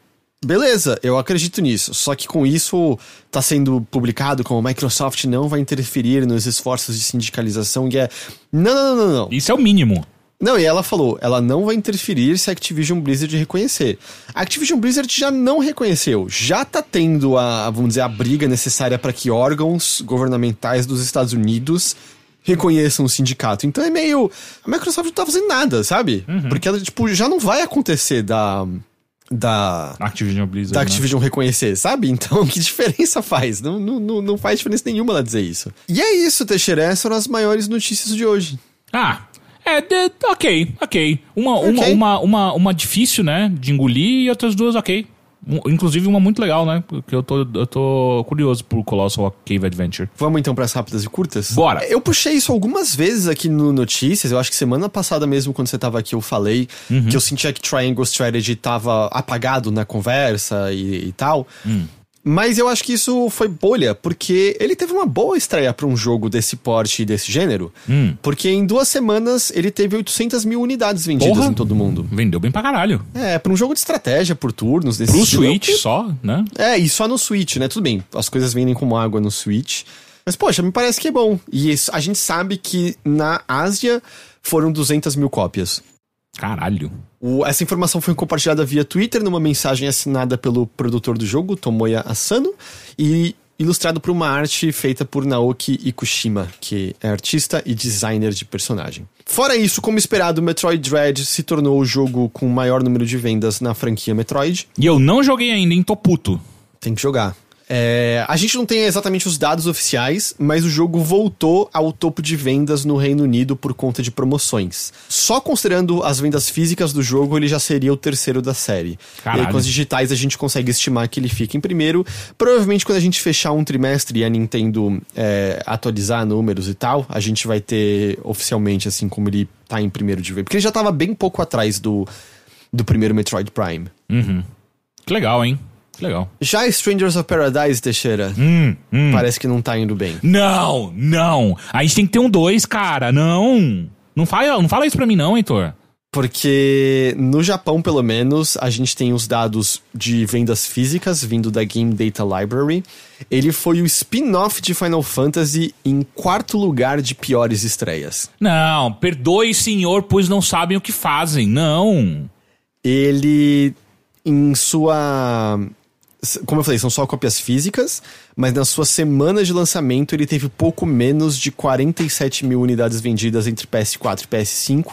beleza, eu acredito nisso. Só que com isso tá sendo publicado como a Microsoft não vai interferir nos esforços de sindicalização e é. Não, não, não, não, não. Isso é o mínimo. Não, e ela falou, ela não vai interferir se a Activision Blizzard reconhecer. A Activision Blizzard já não reconheceu, já tá tendo a, vamos dizer, a briga necessária para que órgãos governamentais dos Estados Unidos reconheçam o sindicato. Então é meio. A Microsoft não tá fazendo nada, sabe? Porque ela, tipo, já não vai acontecer da. Da. Activision Blizzard. Da né? Activision reconhecer, sabe? Então, que diferença faz? Não, não, não, não faz diferença nenhuma ela dizer isso. E é isso, Teixeira. Essas foram as maiores notícias de hoje. Ah, é, de- ok, ok. Uma, uma, Ok. uma, uma, uma difícil, né, de engolir e outras duas ok. Um- Inclusive uma muito legal, né, porque eu tô, eu tô curioso por Colossal Cave Adventure. Vamos então para as rápidas e curtas? Bora. Eu puxei isso algumas vezes aqui no Notícias. Eu acho que semana passada mesmo, quando você tava aqui, eu falei que eu sentia que Triangle Strategy tava apagado na conversa e, e tal. Mas eu acho que isso foi bolha, porque ele teve uma boa estreia para um jogo desse porte e desse gênero. Porque em duas semanas ele teve 800 mil unidades vendidas Porra. em todo mundo. Vendeu bem pra caralho. É, para um jogo de estratégia por turnos. Desse Pro estilo, Switch só, né? é, e só no Switch, né? Tudo bem, as coisas vendem como água no Switch. Mas, poxa, me parece que é bom. E isso- a gente sabe que na Ásia foram 200 mil cópias. Caralho. O- essa informação foi compartilhada via Twitter numa mensagem assinada pelo produtor do jogo, Tomoya Asano, e ilustrado por uma arte feita por Naoki Ikushima, que é artista e designer de personagem. Fora isso, como esperado, Metroid Dread se tornou o jogo com o maior número de vendas na franquia Metroid. E eu não joguei ainda, hein? Tô puto. Tem que jogar. É, a gente não tem exatamente os dados oficiais, mas o jogo voltou ao topo de vendas no Reino Unido por conta de promoções. Só considerando as vendas físicas do jogo, ele já seria o terceiro da série. E Caralho. aí, com as digitais, a gente consegue estimar que ele fica em primeiro. Provavelmente, quando a gente fechar um trimestre e a Nintendo é, atualizar números e tal, a gente vai ter oficialmente, assim, como ele tá em primeiro de vez. Porque ele já tava bem pouco atrás do, do primeiro Metroid Prime. Que legal, hein? Que legal. Já Strangers of Paradise, Teixeira, Hum, hum. parece que não tá indo bem. Não, não. A gente tem que ter um dois, cara. Não. Não fala, não fala isso pra mim, não, Heitor. Porque no Japão, pelo menos, a gente tem os dados de vendas físicas vindo da Game Data Library. Ele foi o spin-off de Final Fantasy em quarto lugar de piores estreias. Não, perdoe, senhor, pois não sabem o que fazem. Não. Ele, em sua. Como eu falei, são só cópias físicas, mas na sua semana de lançamento ele teve pouco menos de 47 mil unidades vendidas entre PS4 e PS5,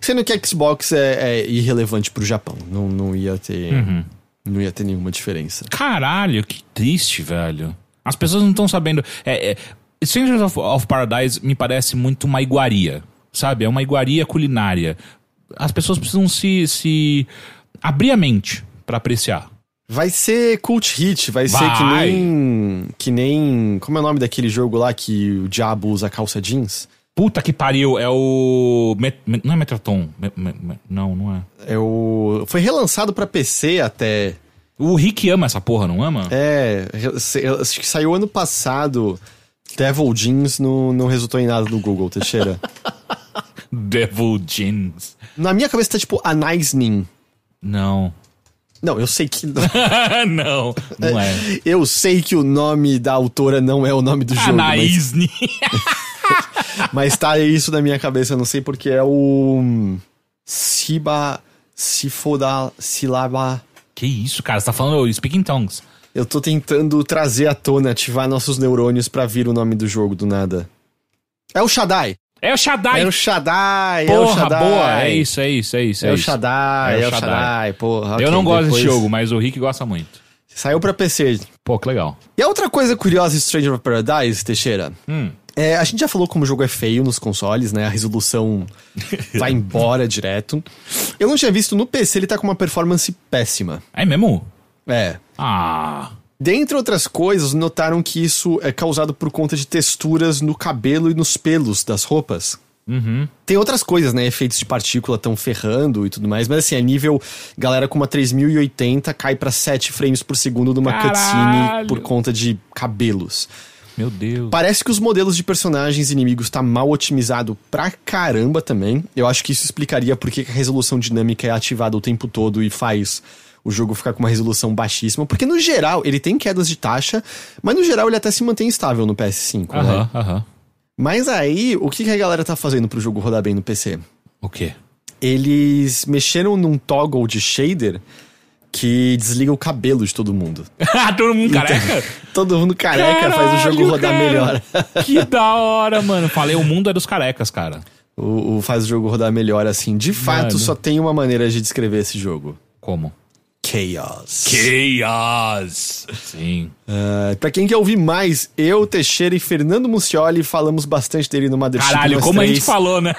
sendo que Xbox é, é irrelevante pro Japão. Não, não ia ter. Não ia ter nenhuma diferença. Caralho, que triste, velho. As pessoas não estão sabendo. É, é, Strangers of, of Paradise me parece muito uma iguaria, sabe? É uma iguaria culinária. As pessoas precisam se, se abrir a mente pra apreciar. Vai ser cult hit, vai, ser que Vai. nem. Que nem. Como é o nome daquele jogo lá que o diabo usa calça jeans? Puta que pariu, é o. Met- Met- não é Metraton. Me- me- me- não, não é. É o. Foi relançado pra PC até. O Rick ama essa porra, não ama? É, acho que saiu ano passado. Devil Jeans não, não resultou em nada no Google, Teixeira. Devil Jeans. Na minha cabeça tá tipo Anais Nin. Não. Não, eu sei que. não, não é. Eu sei que o nome da autora não é o nome do jogo. Mas, Anaísne. mas tá isso na minha cabeça, eu não sei porque é o. Siba. Sifoda. Silaba. que isso, cara? Você tá falando Speaking Tongues. Eu tô tentando trazer à tona, ativar nossos neurônios pra vir o nome do jogo do nada. É o Shaddai. É o Shaddai. É o Shaddai, é o Porra, Shaddai. boa. É isso, é isso, é isso. É, o isso. Shaddai, é, o Shaddai, porra. Eu ok, não gosto depois- desse jogo, mas o Rick gosta muito. Saiu pra PC. Pô, que legal. E a outra coisa curiosa em Stranger of Paradise, Teixeira, Hum. é, a gente já falou como o jogo é feio nos consoles, né? A resolução vai embora direto. Eu não tinha visto no PC, ele tá com uma performance péssima. É mesmo? É. Ah. Dentre outras coisas, notaram que isso é causado por conta de texturas no cabelo e nos pelos das roupas. Uhum. Tem outras coisas, né? Efeitos de partícula tão ferrando e tudo mais, mas assim, a nível galera com uma 3080 cai pra 7 frames por segundo numa Caralho! cutscene por conta de cabelos. Meu Deus. Parece que os modelos de personagens inimigos tá mal otimizado pra caramba também. Eu acho que isso explicaria por que a resolução dinâmica é ativada o tempo todo e faz o jogo ficar com uma resolução baixíssima. Porque no geral, ele tem quedas de taxa, mas no geral ele até se mantém estável no PS5, né? Aham, aham. Mas aí, o que que a galera tá fazendo pro jogo rodar bem no PC? O quê? Eles mexeram num toggle de shader que desliga o cabelo de todo mundo. Todo mundo careca? Todo mundo careca faz o jogo Caralho, rodar cara. melhor. que da hora, mano. Falei, o mundo é dos carecas, cara. O, o faz o jogo rodar melhor assim. De fato, Mano. só tem uma maneira de descrever esse jogo. Como? Chaos. Chaos. Sim. Uh, pra quem quer ouvir mais, eu, Teixeira e Fernando Muccioli falamos bastante dele no Mothership. Caralho, como a três, gente falou, né?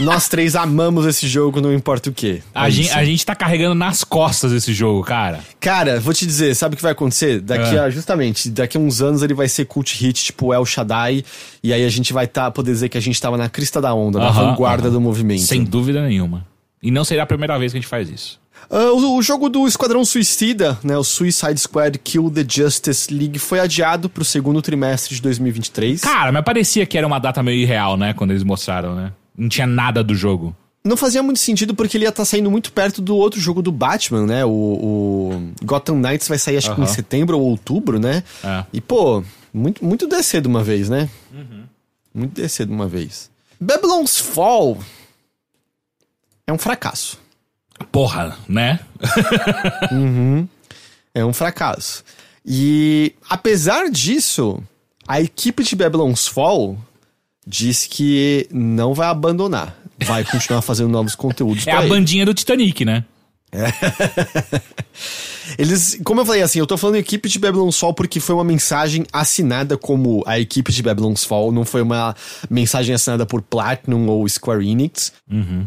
Nós três amamos esse jogo, não importa o que. A, gente, a gente tá carregando nas costas esse jogo, cara. Cara, vou te dizer, sabe o que vai acontecer? Daqui É. a, justamente, daqui a uns anos ele vai ser cult hit, tipo El Shaddai, e aí a gente vai tá, poder dizer que a gente tava na crista da onda, na Aham, vanguarda aham. do movimento. Sem dúvida nenhuma. E não será a primeira vez que a gente faz isso. Ah, o, o jogo do Esquadrão Suicida, né, o Suicide Squad Kill the Justice League, foi adiado pro segundo trimestre de 2023. Cara, mas parecia que era uma data meio irreal, né? Quando eles mostraram, né? Não tinha nada do jogo. Não fazia muito sentido porque ele ia estar saindo muito perto do outro jogo do Batman, né? O, o Gotham Knights vai sair acho que em setembro ou outubro, né? É. E pô, muito, muito DC de uma vez, né? Muito DC de uma vez. Babylon's Fall é um fracasso. Porra, né? É um fracasso. E apesar disso, a equipe de Babylon's Fall diz que não vai abandonar. Vai continuar fazendo novos conteúdos É a bandinha do Titanic, né? Eles, como eu falei assim, eu tô falando equipe de Babylon's Fall porque foi uma mensagem assinada como a equipe de Babylon's Fall, não foi uma mensagem assinada por Platinum ou Square Enix.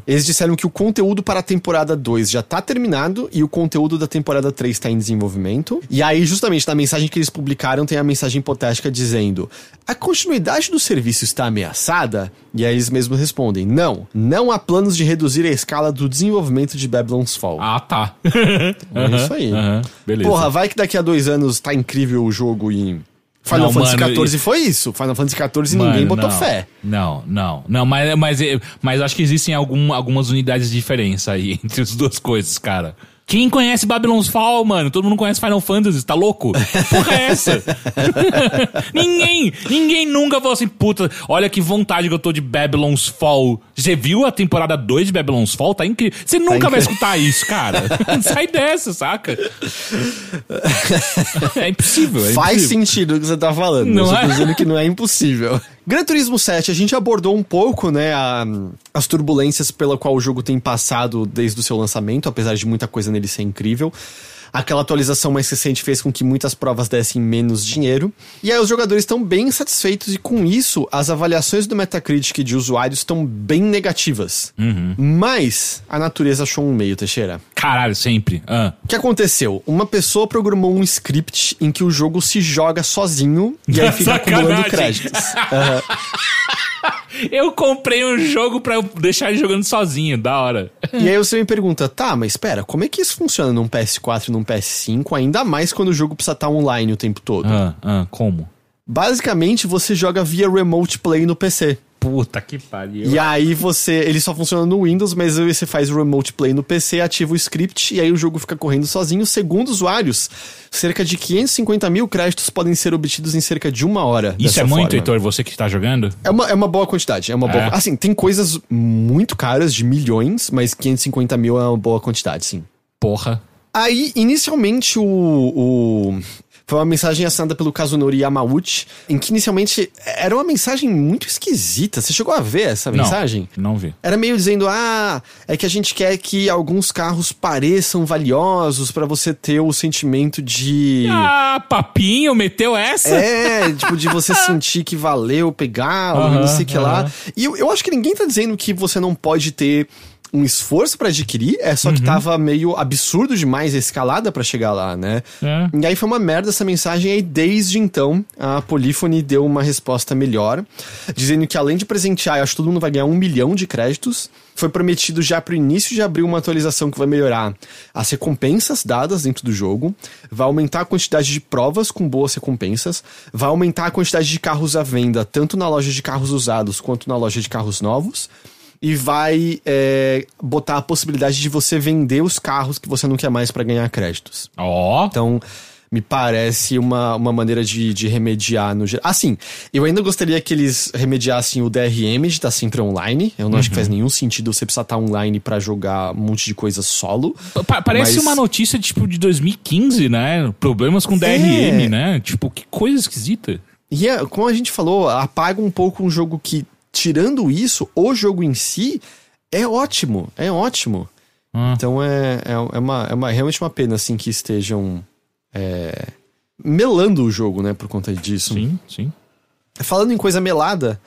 Eles disseram que o conteúdo para a temporada 2 já tá terminado e o conteúdo da temporada 3 tá em desenvolvimento. E aí, justamente, na mensagem que eles publicaram, tem a mensagem hipotética dizendo: a continuidade do serviço está ameaçada? E aí eles mesmos respondem: não, não há planos de reduzir a escala do desenvolvimento de Babylon's Fall. Ah, tá. É isso aí. Aham, beleza. Porra, vai que daqui a dois anos tá incrível o jogo e. Final Não, Fantasy XIV foi isso. Final Fantasy XIV Mano, ninguém botou não. fé. Não, não. Não, mas, mas, mas acho que existem algum, algumas unidades de diferença aí entre as duas coisas, cara. Quem conhece Babylon's Fall, mano? Todo mundo conhece Final Fantasy, tá louco? Porra é essa? ninguém, ninguém nunca falou assim, puta, olha que vontade que eu tô de Babylon's Fall. Você viu a temporada 2 de Babylon's Fall? Tá incrível. Você nunca vai incrível. escutar isso, cara. Sai dessa, saca? é impossível. É Faz impossível. sentido o que você tá falando. Não eu tô é? dizendo que não é impossível. Gran Turismo 7, a gente abordou um pouco, né, a- as turbulências pela qual o jogo tem passado desde o seu lançamento, apesar de muita coisa nele ser incrível. Aquela atualização mais recente fez com que muitas provas dessem menos dinheiro. E aí os jogadores estão bem satisfeitos e com isso as avaliações do Metacritic de usuários estão bem negativas. Mas a natureza achou um meio, Teixeira. Caralho, sempre. Ah. O que aconteceu? Uma pessoa programou um script em que o jogo se joga sozinho e aí fica acumulando Sacanagem. créditos. Eu comprei um jogo pra eu deixar ele jogando sozinho, da hora. E aí você me pergunta, tá, mas espera, como é que isso funciona num PS4 e num PS5, ainda mais quando o jogo precisa estar online o tempo todo? Ah, ah, como? Basicamente, você joga via Remote Play no PC. Puta que pariu. E aí você. Ele só funciona no Windows, mas aí você faz o Remote Play no PC, ativa o script e aí o jogo fica correndo sozinho. Segundo usuários, cerca de 550 mil créditos podem ser obtidos em cerca de uma hora. Isso é muito, forma. Heitor, você que tá jogando? É uma, é uma boa quantidade, é uma boa. É. Assim, tem coisas muito caras, de milhões, mas 550 mil é uma boa quantidade, sim. Porra. Aí, inicialmente, o. o Foi uma mensagem assinada pelo Kazunori Yamauchi, em que inicialmente era uma mensagem muito esquisita. Você chegou a ver essa mensagem? Não, vi. Era meio dizendo: ah, é que a gente quer que alguns carros pareçam valiosos para você ter o sentimento de. Ah, papinho, meteu essa? É, tipo, de você sentir que valeu pegar, ou não sei o que lá. E eu, eu acho que ninguém tá dizendo que você não pode ter um esforço pra adquirir, é só que Uhum. tava meio absurdo demais a escalada pra chegar lá, né? É. E aí foi uma merda essa mensagem, e aí desde então a Polyphony deu uma resposta melhor, dizendo que além de presentear, eu acho que todo mundo vai ganhar um milhão de créditos. Foi prometido já pro início de abril uma atualização que vai melhorar as recompensas dadas dentro do jogo, vai aumentar a quantidade de provas com boas recompensas, vai aumentar a quantidade de carros à venda, tanto na loja de carros usados quanto na loja de carros novos e vai é, botar a possibilidade de você vender os carros que você não quer mais pra ganhar créditos. Ó. Então, me parece uma, uma maneira de, de remediar no geral. Assim, eu ainda gostaria que eles remediassem o DRM de estar sempre online. Eu não acho que faz nenhum sentido você precisar estar online pra jogar um monte de coisa solo. Pa- parece Mas- uma notícia, tipo, de 2015, né? Problemas com É. DRM, né? Tipo, que coisa esquisita. E é, como a gente falou, apaga um pouco um jogo que, tirando isso, o jogo em si é ótimo. É ótimo. Ah. Então é, é, é uma, é uma, realmente uma pena, assim, que estejam é, melando o jogo, né, por conta disso. Sim, sim. Falando em coisa melada,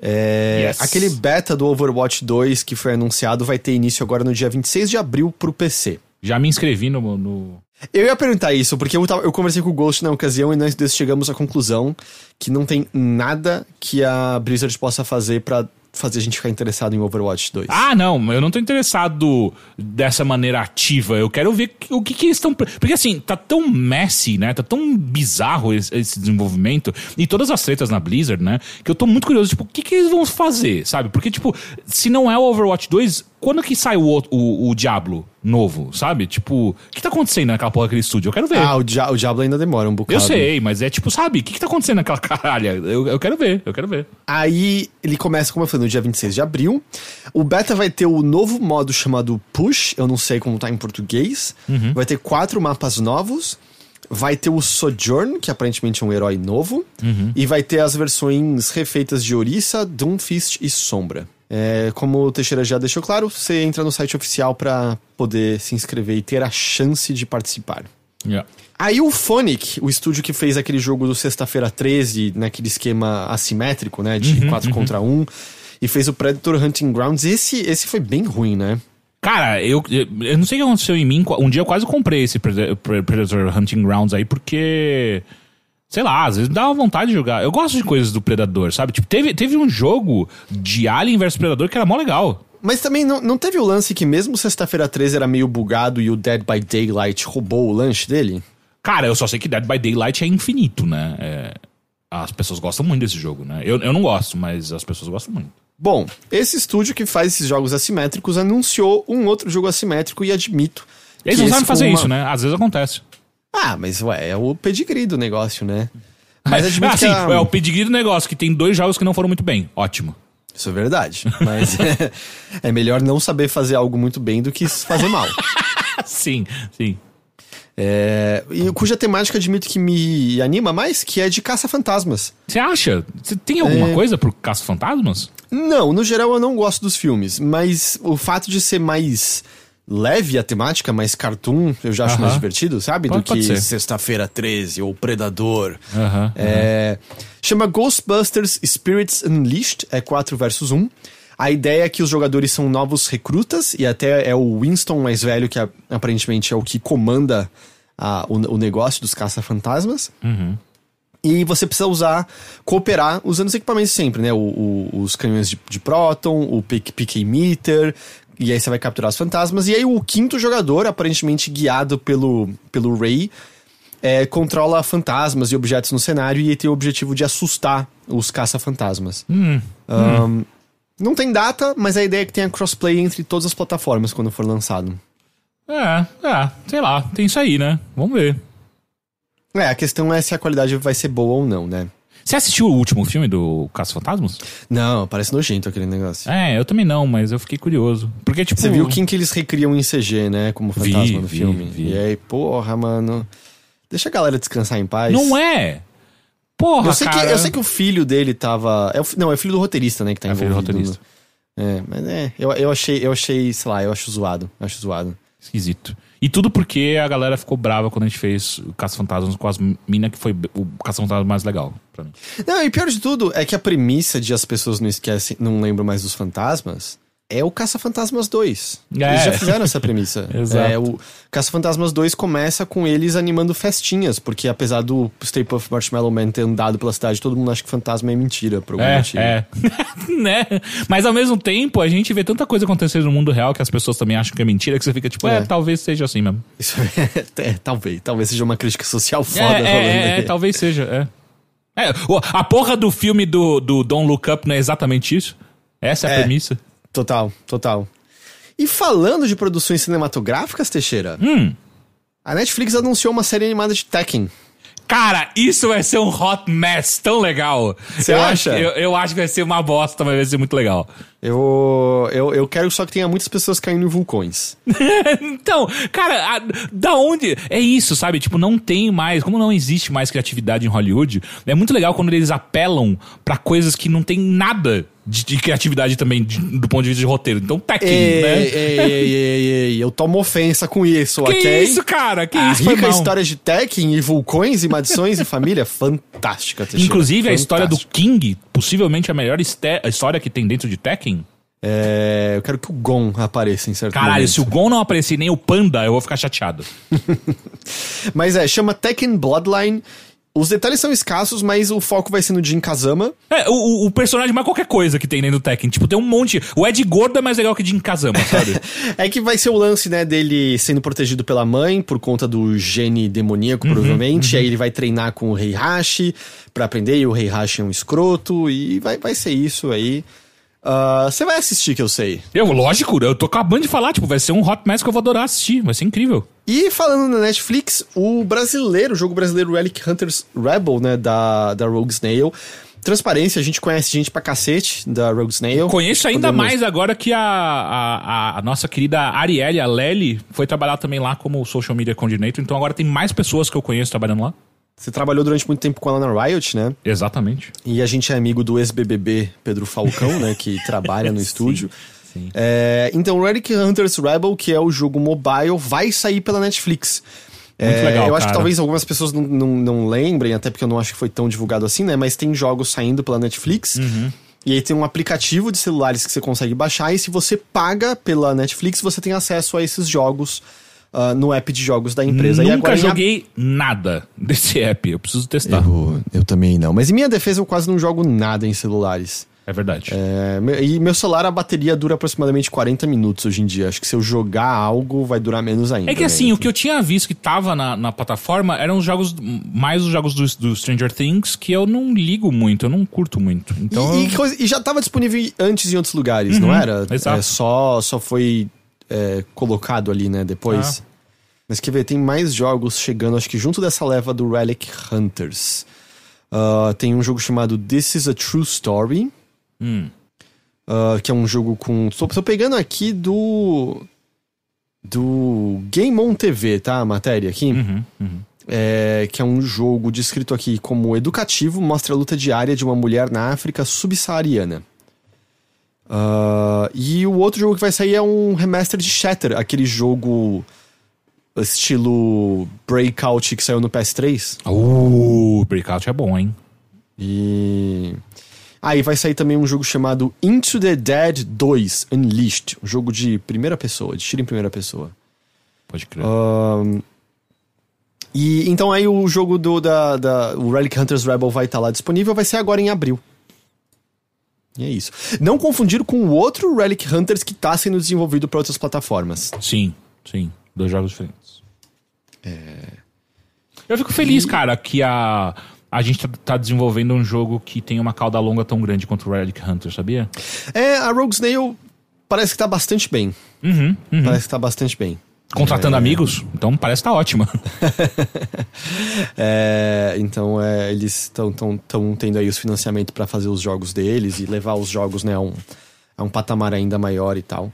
é, Yes. aquele beta do Overwatch 2 que foi anunciado vai ter início agora no dia 26 de abril pro PC. Já me inscrevi no. no... Eu ia perguntar isso, porque eu, tava- eu conversei com o Ghost na ocasião e nós chegamos à conclusão que não tem nada que a Blizzard possa fazer pra fazer a gente ficar interessado em Overwatch 2. Ah, não, eu não tô interessado dessa maneira ativa. Eu quero ver o que, que eles estão. Porque assim, tá tão messy, né? Tá tão bizarro esse, esse desenvolvimento e todas as tretas na Blizzard, né? Que eu tô muito curioso, tipo, o que, que eles vão fazer, sabe? Porque, tipo, se não é o Overwatch 2, quando que sai o, o, o Diablo novo, sabe? Tipo, o que tá acontecendo naquela porra daquele estúdio? Eu quero ver. Ah, o, Dia- o Diablo ainda demora um bocado. eu sei, mas é tipo, sabe? O que, que tá acontecendo naquela caralha? Eu, eu quero ver, eu quero ver. Aí ele começa, como eu falei, no dia 26 de abril. O beta vai ter o novo modo chamado Push, eu não sei como tá em português. Vai ter quatro mapas novos. Vai ter o Sojourn, que aparentemente é um herói novo. E vai ter as versões refeitas de Orisa, Doomfist e Sombra. É, como o Teixeira já deixou claro, você entra no site oficial pra poder se inscrever e ter a chance de participar. Yeah. Aí o Phonic, o estúdio que fez aquele jogo do Sexta-feira 13, naquele esquema assimétrico, né? De 4 contra 1, e fez o Predator Hunting Grounds, esse, esse foi bem ruim, né? Cara, eu, eu eu não sei o que aconteceu em mim. Um dia eu quase comprei esse Preda- Pre- Predator Hunting Grounds aí, porque. Sei lá, às vezes me dava vontade de jogar. Eu gosto de coisas do Predador, sabe? Tipo, teve, teve um jogo de Alien vs Predador que era mó legal. Mas também não, não teve o lance que mesmo Sexta-feira 13 era meio bugado e o Dead by Daylight roubou o lanche dele? Cara, eu só sei que Dead by Daylight é infinito, né? É, as pessoas gostam muito desse jogo, né? Eu, eu não gosto, mas as pessoas gostam muito. Bom, esse estúdio que faz esses jogos assimétricos anunciou um outro jogo assimétrico e admito. Eles não sabem fazer uma- isso, né? Às vezes acontece. Ah, mas ué, é o pedigree do negócio, né? Mas admito Ah, que sim, a- é o pedigree do negócio, que tem dois jogos que não foram muito bem. Ótimo. Isso é verdade. Mas é, é melhor não saber fazer algo muito bem do que fazer mal. sim, sim. É, e cuja temática admito que me anima mais, que é de caça-fantasmas. Você acha? Você tem alguma É. coisa pro Caça-Fantasmas? Não, no geral eu não gosto dos filmes, mas o fato de ser mais leve a temática, mais cartoon, eu já acho Aham. mais divertido, sabe? Pode- do que. Sexta-feira 13 ou Predador. Aham. É, chama Ghostbusters Spirits Unleashed, é 4 versus 1. A ideia é que os jogadores são novos recrutas, e até é o Winston mais velho, que aparentemente é o que comanda a- o, o negócio dos caça-fantasmas. E você precisa usar, cooperar, usando os equipamentos sempre, né? O- o- os canhões de, de próton, o pick, pick meter, e aí você vai capturar os fantasmas. E aí o quinto jogador, aparentemente guiado pelo, pelo Ray, é, controla fantasmas e objetos no cenário e tem o objetivo de assustar os caça-fantasmas. Hum. Ahn, Não tem data, mas a ideia é que tenha crossplay entre todas as plataformas quando for lançado. É, é, sei lá, tem isso aí, né? Vamos ver. É, a questão é se a qualidade vai ser boa ou não, né? Você assistiu o último filme do Caça-Fantasmas? Não, parece nojento aquele negócio. É, eu também não, mas eu fiquei curioso. Porque, tipo. Você viu quem que eles recriam em CG, né? Como fantasma Vi, no vi, filme. vi. E aí, porra, mano. Deixa a galera descansar em paz. Não é. Porra, Eu sei, que, cara. eu sei que o filho dele tava. É o não, é o filho do roteirista, né? Que tá É filho do envolvido. roteirista. no- É, mas é. Eu, eu achei, eu achei, sei lá, eu acho zoado. Eu acho zoado. Esquisito. E tudo porque a galera ficou brava quando a gente fez o Caça-Fantasmas com as minas, que foi o Caça-Fantasmas mais legal pra mim. Não, e pior de tudo é que a premissa de as pessoas não esquecem, não lembram mais dos fantasmas. É o Caça-Fantasmas 2. É. Eles já fizeram essa premissa. Exato. É, o Caça-Fantasmas 2 começa com eles animando festinhas, porque apesar do Stay Puft Marshmallow Man ter andado pela cidade, todo mundo acha que fantasma é mentira, por algum É, motivo. é. né? Mas ao mesmo tempo, a gente vê tanta coisa acontecer no mundo real que as pessoas também acham que é mentira, que você fica tipo, é, É. talvez seja assim mesmo. Isso é, é, talvez, talvez seja uma crítica social foda é, rolando é, é, aí. talvez seja, é. É, a porra do filme do, do Don't Look Up não é exatamente isso? Essa é a É. premissa? Total, total. E falando de produções cinematográficas, Teixeira, Hum. a Netflix anunciou uma série animada de Tekken. Cara, isso vai ser um hot mess tão legal. Você eu acha? Acho, eu, eu acho que vai ser uma bosta, mas vai ser muito legal. Eu, eu, eu quero só que tenha muitas pessoas caindo em vulcões. então, cara, a- da onde? É isso, sabe? Tipo, não tem mais, como não existe mais criatividade em Hollywood, é muito legal quando eles apelam pra coisas que não tem nada de, de criatividade também, de- do ponto de vista de roteiro. Então, Tekken, Ei, né? ei, ei, ei, ei, eu tomo ofensa com isso, Que ok? isso, cara? Que A isso, rica história de Tekken e vulcões e maldições e família, fantástica, Teixeira. Inclusive, a história do. King, possivelmente a melhor a história que tem dentro de Tekken. É, eu quero que o Gon apareça em certo Caralho, momento. se o Gon não aparecer nem o Panda, eu vou ficar chateado. Mas é, chama Tekken Bloodline. Os detalhes são escassos, mas o foco vai ser no Jin Kazama. É, o, o- personagem mais qualquer coisa que tem dentro do Tekken. Tipo, tem um monte. O Ed Gordo é mais legal que Jin Kazama, sabe? É que vai ser o lance, né, dele sendo protegido pela mãe por conta do gene demoníaco, provavelmente. Aí ele vai treinar com o Heihachi pra aprender, e o Heihachi é um escroto, e vai, vai ser isso aí. Ah, Você vai assistir, que eu sei. eu, lógico, eu tô acabando de falar, tipo, vai ser um hot mess que eu vou adorar assistir. Vai ser incrível. E falando na Netflix, o brasileiro, o jogo brasileiro Relic Hunters Rebel, né, da, da Rogue Snail. Transparência, a gente conhece gente pra cacete da Rogue Snail. Conheço ainda Podemos- mais agora que a, a, a- nossa querida Arielle, a Lely, foi trabalhar também lá como social media coordinator. Então agora tem mais pessoas que eu conheço trabalhando lá. Você trabalhou durante muito tempo com ela na Riot, né? Exatamente. E a gente é amigo do ex-BBB Pedro Falcão, né? Que trabalha no estúdio. Sim. É, então, Relic Hunters Rebel, que é o jogo mobile, vai sair pela Netflix. Muito É, legal, eu acho que cara. talvez algumas pessoas não, não, não lembrem, até porque eu não acho que foi tão divulgado assim, né? Mas tem jogos saindo pela Netflix. Uhum. E aí tem um aplicativo de celulares que você consegue baixar. E se você paga pela Netflix, você tem acesso a esses jogos ah, no app de jogos da empresa. Nunca joguei nada desse app. Eu preciso testar. Eu, eu também não. Mas em minha defesa, eu quase não jogo nada em celulares. É verdade. É, e meu celular, a bateria dura aproximadamente 40 minutos hoje em dia. Acho que se eu jogar algo, vai durar menos ainda. É que né? assim, o que eu tinha visto que tava na, na plataforma eram os jogos, mais os jogos do, do Stranger Things, que eu não ligo muito, eu não curto muito. Então. E, e coisa- e já estava disponível antes em outros lugares, não era? Uhum, exato. É, só, só foi é, colocado ali, né, depois. Ah. Mas quer ver, tem mais jogos chegando, acho que junto dessa leva do Relic Hunters. Ah, tem um jogo chamado This is a True Story. Hum. ah, que é um jogo com. Tô, tô pegando aqui do. Do Game On TV, tá? A matéria aqui. Uhum, uhum. É, que é um jogo descrito aqui como educativo, mostra a luta diária de uma mulher na África subsaariana. Ah, e o outro jogo que vai sair é um remaster de Shatter, aquele jogo estilo Breakout que saiu no PS3. Uh, Breakout é bom, hein? E. Aí vai sair também um jogo chamado Into the Dead 2 Unleashed, um jogo de primeira pessoa, de tiro em primeira pessoa. Pode crer. Ahn, e então aí o jogo do da, da o Relic Hunters Rebel vai estar lá disponível, vai ser agora em abril. E é isso. Não confundir com o outro Relic Hunters que está sendo desenvolvido para outras plataformas. Sim, sim. Dois jogos diferentes. Eu fico feliz, cara, que a, a gente tá, tá desenvolvendo um jogo que tem uma cauda longa tão grande quanto o Relic Hunter, sabia? É, a Rogue Snail parece que tá bastante bem. Uhum, uhum. Parece que tá bastante bem. Contratando amigos, então parece que tá ótima. É, então é, eles estão tão, tão tendo aí os financiamentos para fazer os jogos deles e levar os jogos né, a, um, a um patamar ainda maior e tal.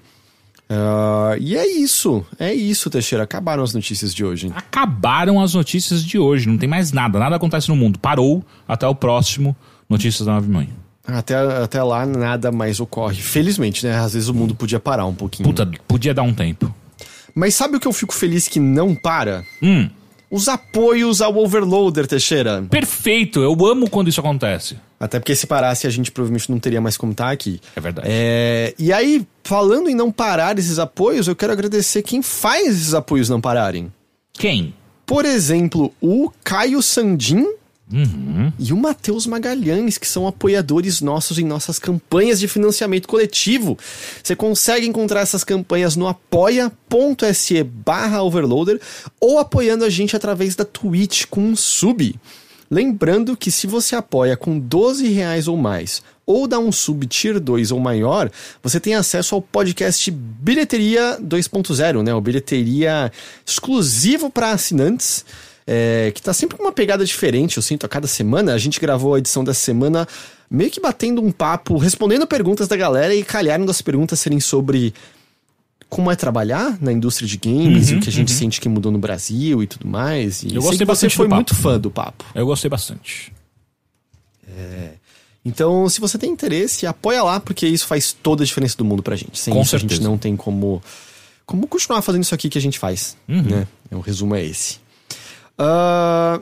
Ah, e é isso, é isso, Teixeira. Acabaram as notícias de hoje. Acabaram as notícias de hoje, não tem mais nada, nada acontece no mundo. Parou, até o próximo Notícias da Nave Mãe. Até, até lá nada mais ocorre. Felizmente, né? Às vezes o mundo podia parar um pouquinho. Puta, podia dar um tempo. Mas sabe o que eu fico feliz que não para? Hum, Os apoios ao Overloader, Teixeira. perfeito, eu amo quando isso acontece. Até porque se parasse, a gente provavelmente não teria mais como estar aqui. É verdade. É, e aí, falando em não parar esses apoios, eu quero agradecer quem faz esses apoios não pararem. Quem? Por exemplo, o Caio Sandin Uhum. e o Matheus Magalhães, que são apoiadores nossos em nossas campanhas de financiamento coletivo. Você consegue encontrar essas campanhas no apoia.se barra overloader ou apoiando a gente através da Twitch com um sub. Lembrando que se você apoia com 12 reais ou mais, ou dá um sub tier 2 ou maior, você tem acesso ao podcast Bilheteria 2.0, né? O Bilheteria exclusivo para assinantes. é, que tá sempre com uma pegada diferente, eu sinto, a cada semana. A gente gravou a edição dessa semana meio que batendo um papo, respondendo perguntas da galera e calharam das perguntas serem sobre como é trabalhar na indústria de games Uhum, e o que a gente sente que mudou no Brasil e tudo mais. E Eu gostei que você bastante foi muito fã do papo. Eu gostei bastante. Então, se você tem interesse, apoia lá, porque isso faz toda a diferença do mundo pra gente. Sem Com isso, a gente certeza. não tem como, como continuar fazendo isso aqui que a gente faz. Uhum. Né? O resumo é esse. Ah,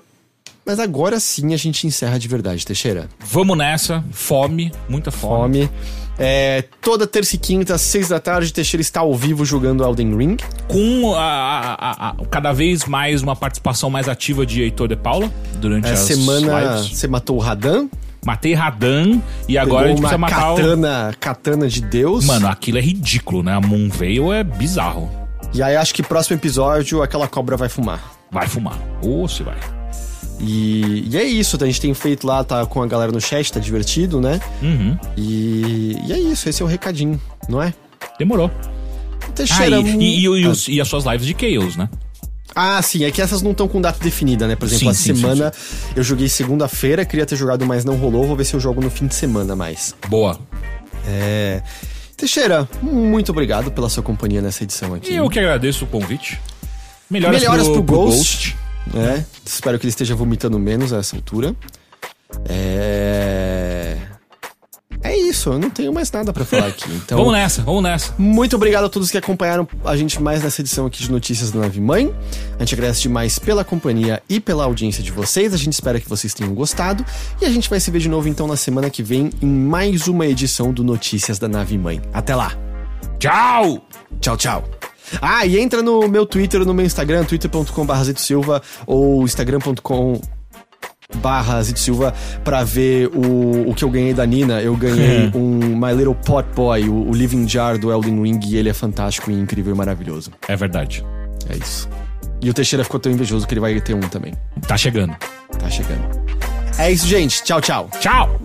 mas agora sim a gente encerra de verdade, Teixeira. Vamos nessa, fome, muita fome. Fome. É, toda terça e quinta, às seis da tarde, Teixeira está ao vivo jogando Elden Ring. Com a, a- a- a- cada vez mais uma participação mais ativa de Heitor de Paula durante as semana lives. você matou o Radan. Matei Radan e agora a pegou gente precisa matar o... katana, katana de Deus. Mano, aquilo é ridículo, né? A Moonveil é bizarro. E aí acho que próximo episódio aquela cobra vai fumar. Vai fumar. Ou se vai. E, e é isso, a gente tem feito lá, tá com a galera no chat, tá divertido, né? Uhum. E, e é isso, esse é o recadinho, não é? Demorou. Ah, Teixeira. e, e- e- e os- e as suas lives de Chaos, né? Ah, sim, é que essas não estão com data definida, né? Por exemplo, Sim, a sim, semana eu joguei segunda-feira, queria ter jogado, mas não rolou. Vou ver se eu jogo no fim de semana mais. Boa. É. Teixeira, muito obrigado pela sua companhia nessa edição aqui. E eu que agradeço o convite. Melhoras, Melhoras pro, pro, Ghost. Né? Espero que ele esteja vomitando menos a essa altura. É. É isso, eu não tenho mais nada pra falar aqui. Então, Vamos nessa, vamos nessa. Muito obrigado a todos que acompanharam a gente mais nessa edição aqui de Notícias da Nave Mãe. A gente agradece demais pela companhia e pela audiência de vocês. A gente espera que vocês tenham gostado. E a gente vai se ver de novo então na semana que vem em mais uma edição do Notícias da Nave Mãe. Até lá! Tchau! Tchau, tchau! Ah, e entra no meu Twitter, no meu Instagram, twitter.com.br Silva ou instagram.com barra Zito Silva pra ver o, o que eu ganhei da Nina. Eu ganhei um My Little Pot Boy, o, o Living Jar do Elden Ring, e ele é fantástico e incrível e maravilhoso. É verdade. É isso. E o Teixeira ficou tão invejoso que ele vai ter um também. Tá chegando. Tá chegando. É isso, gente. Tchau, tchau. Tchau!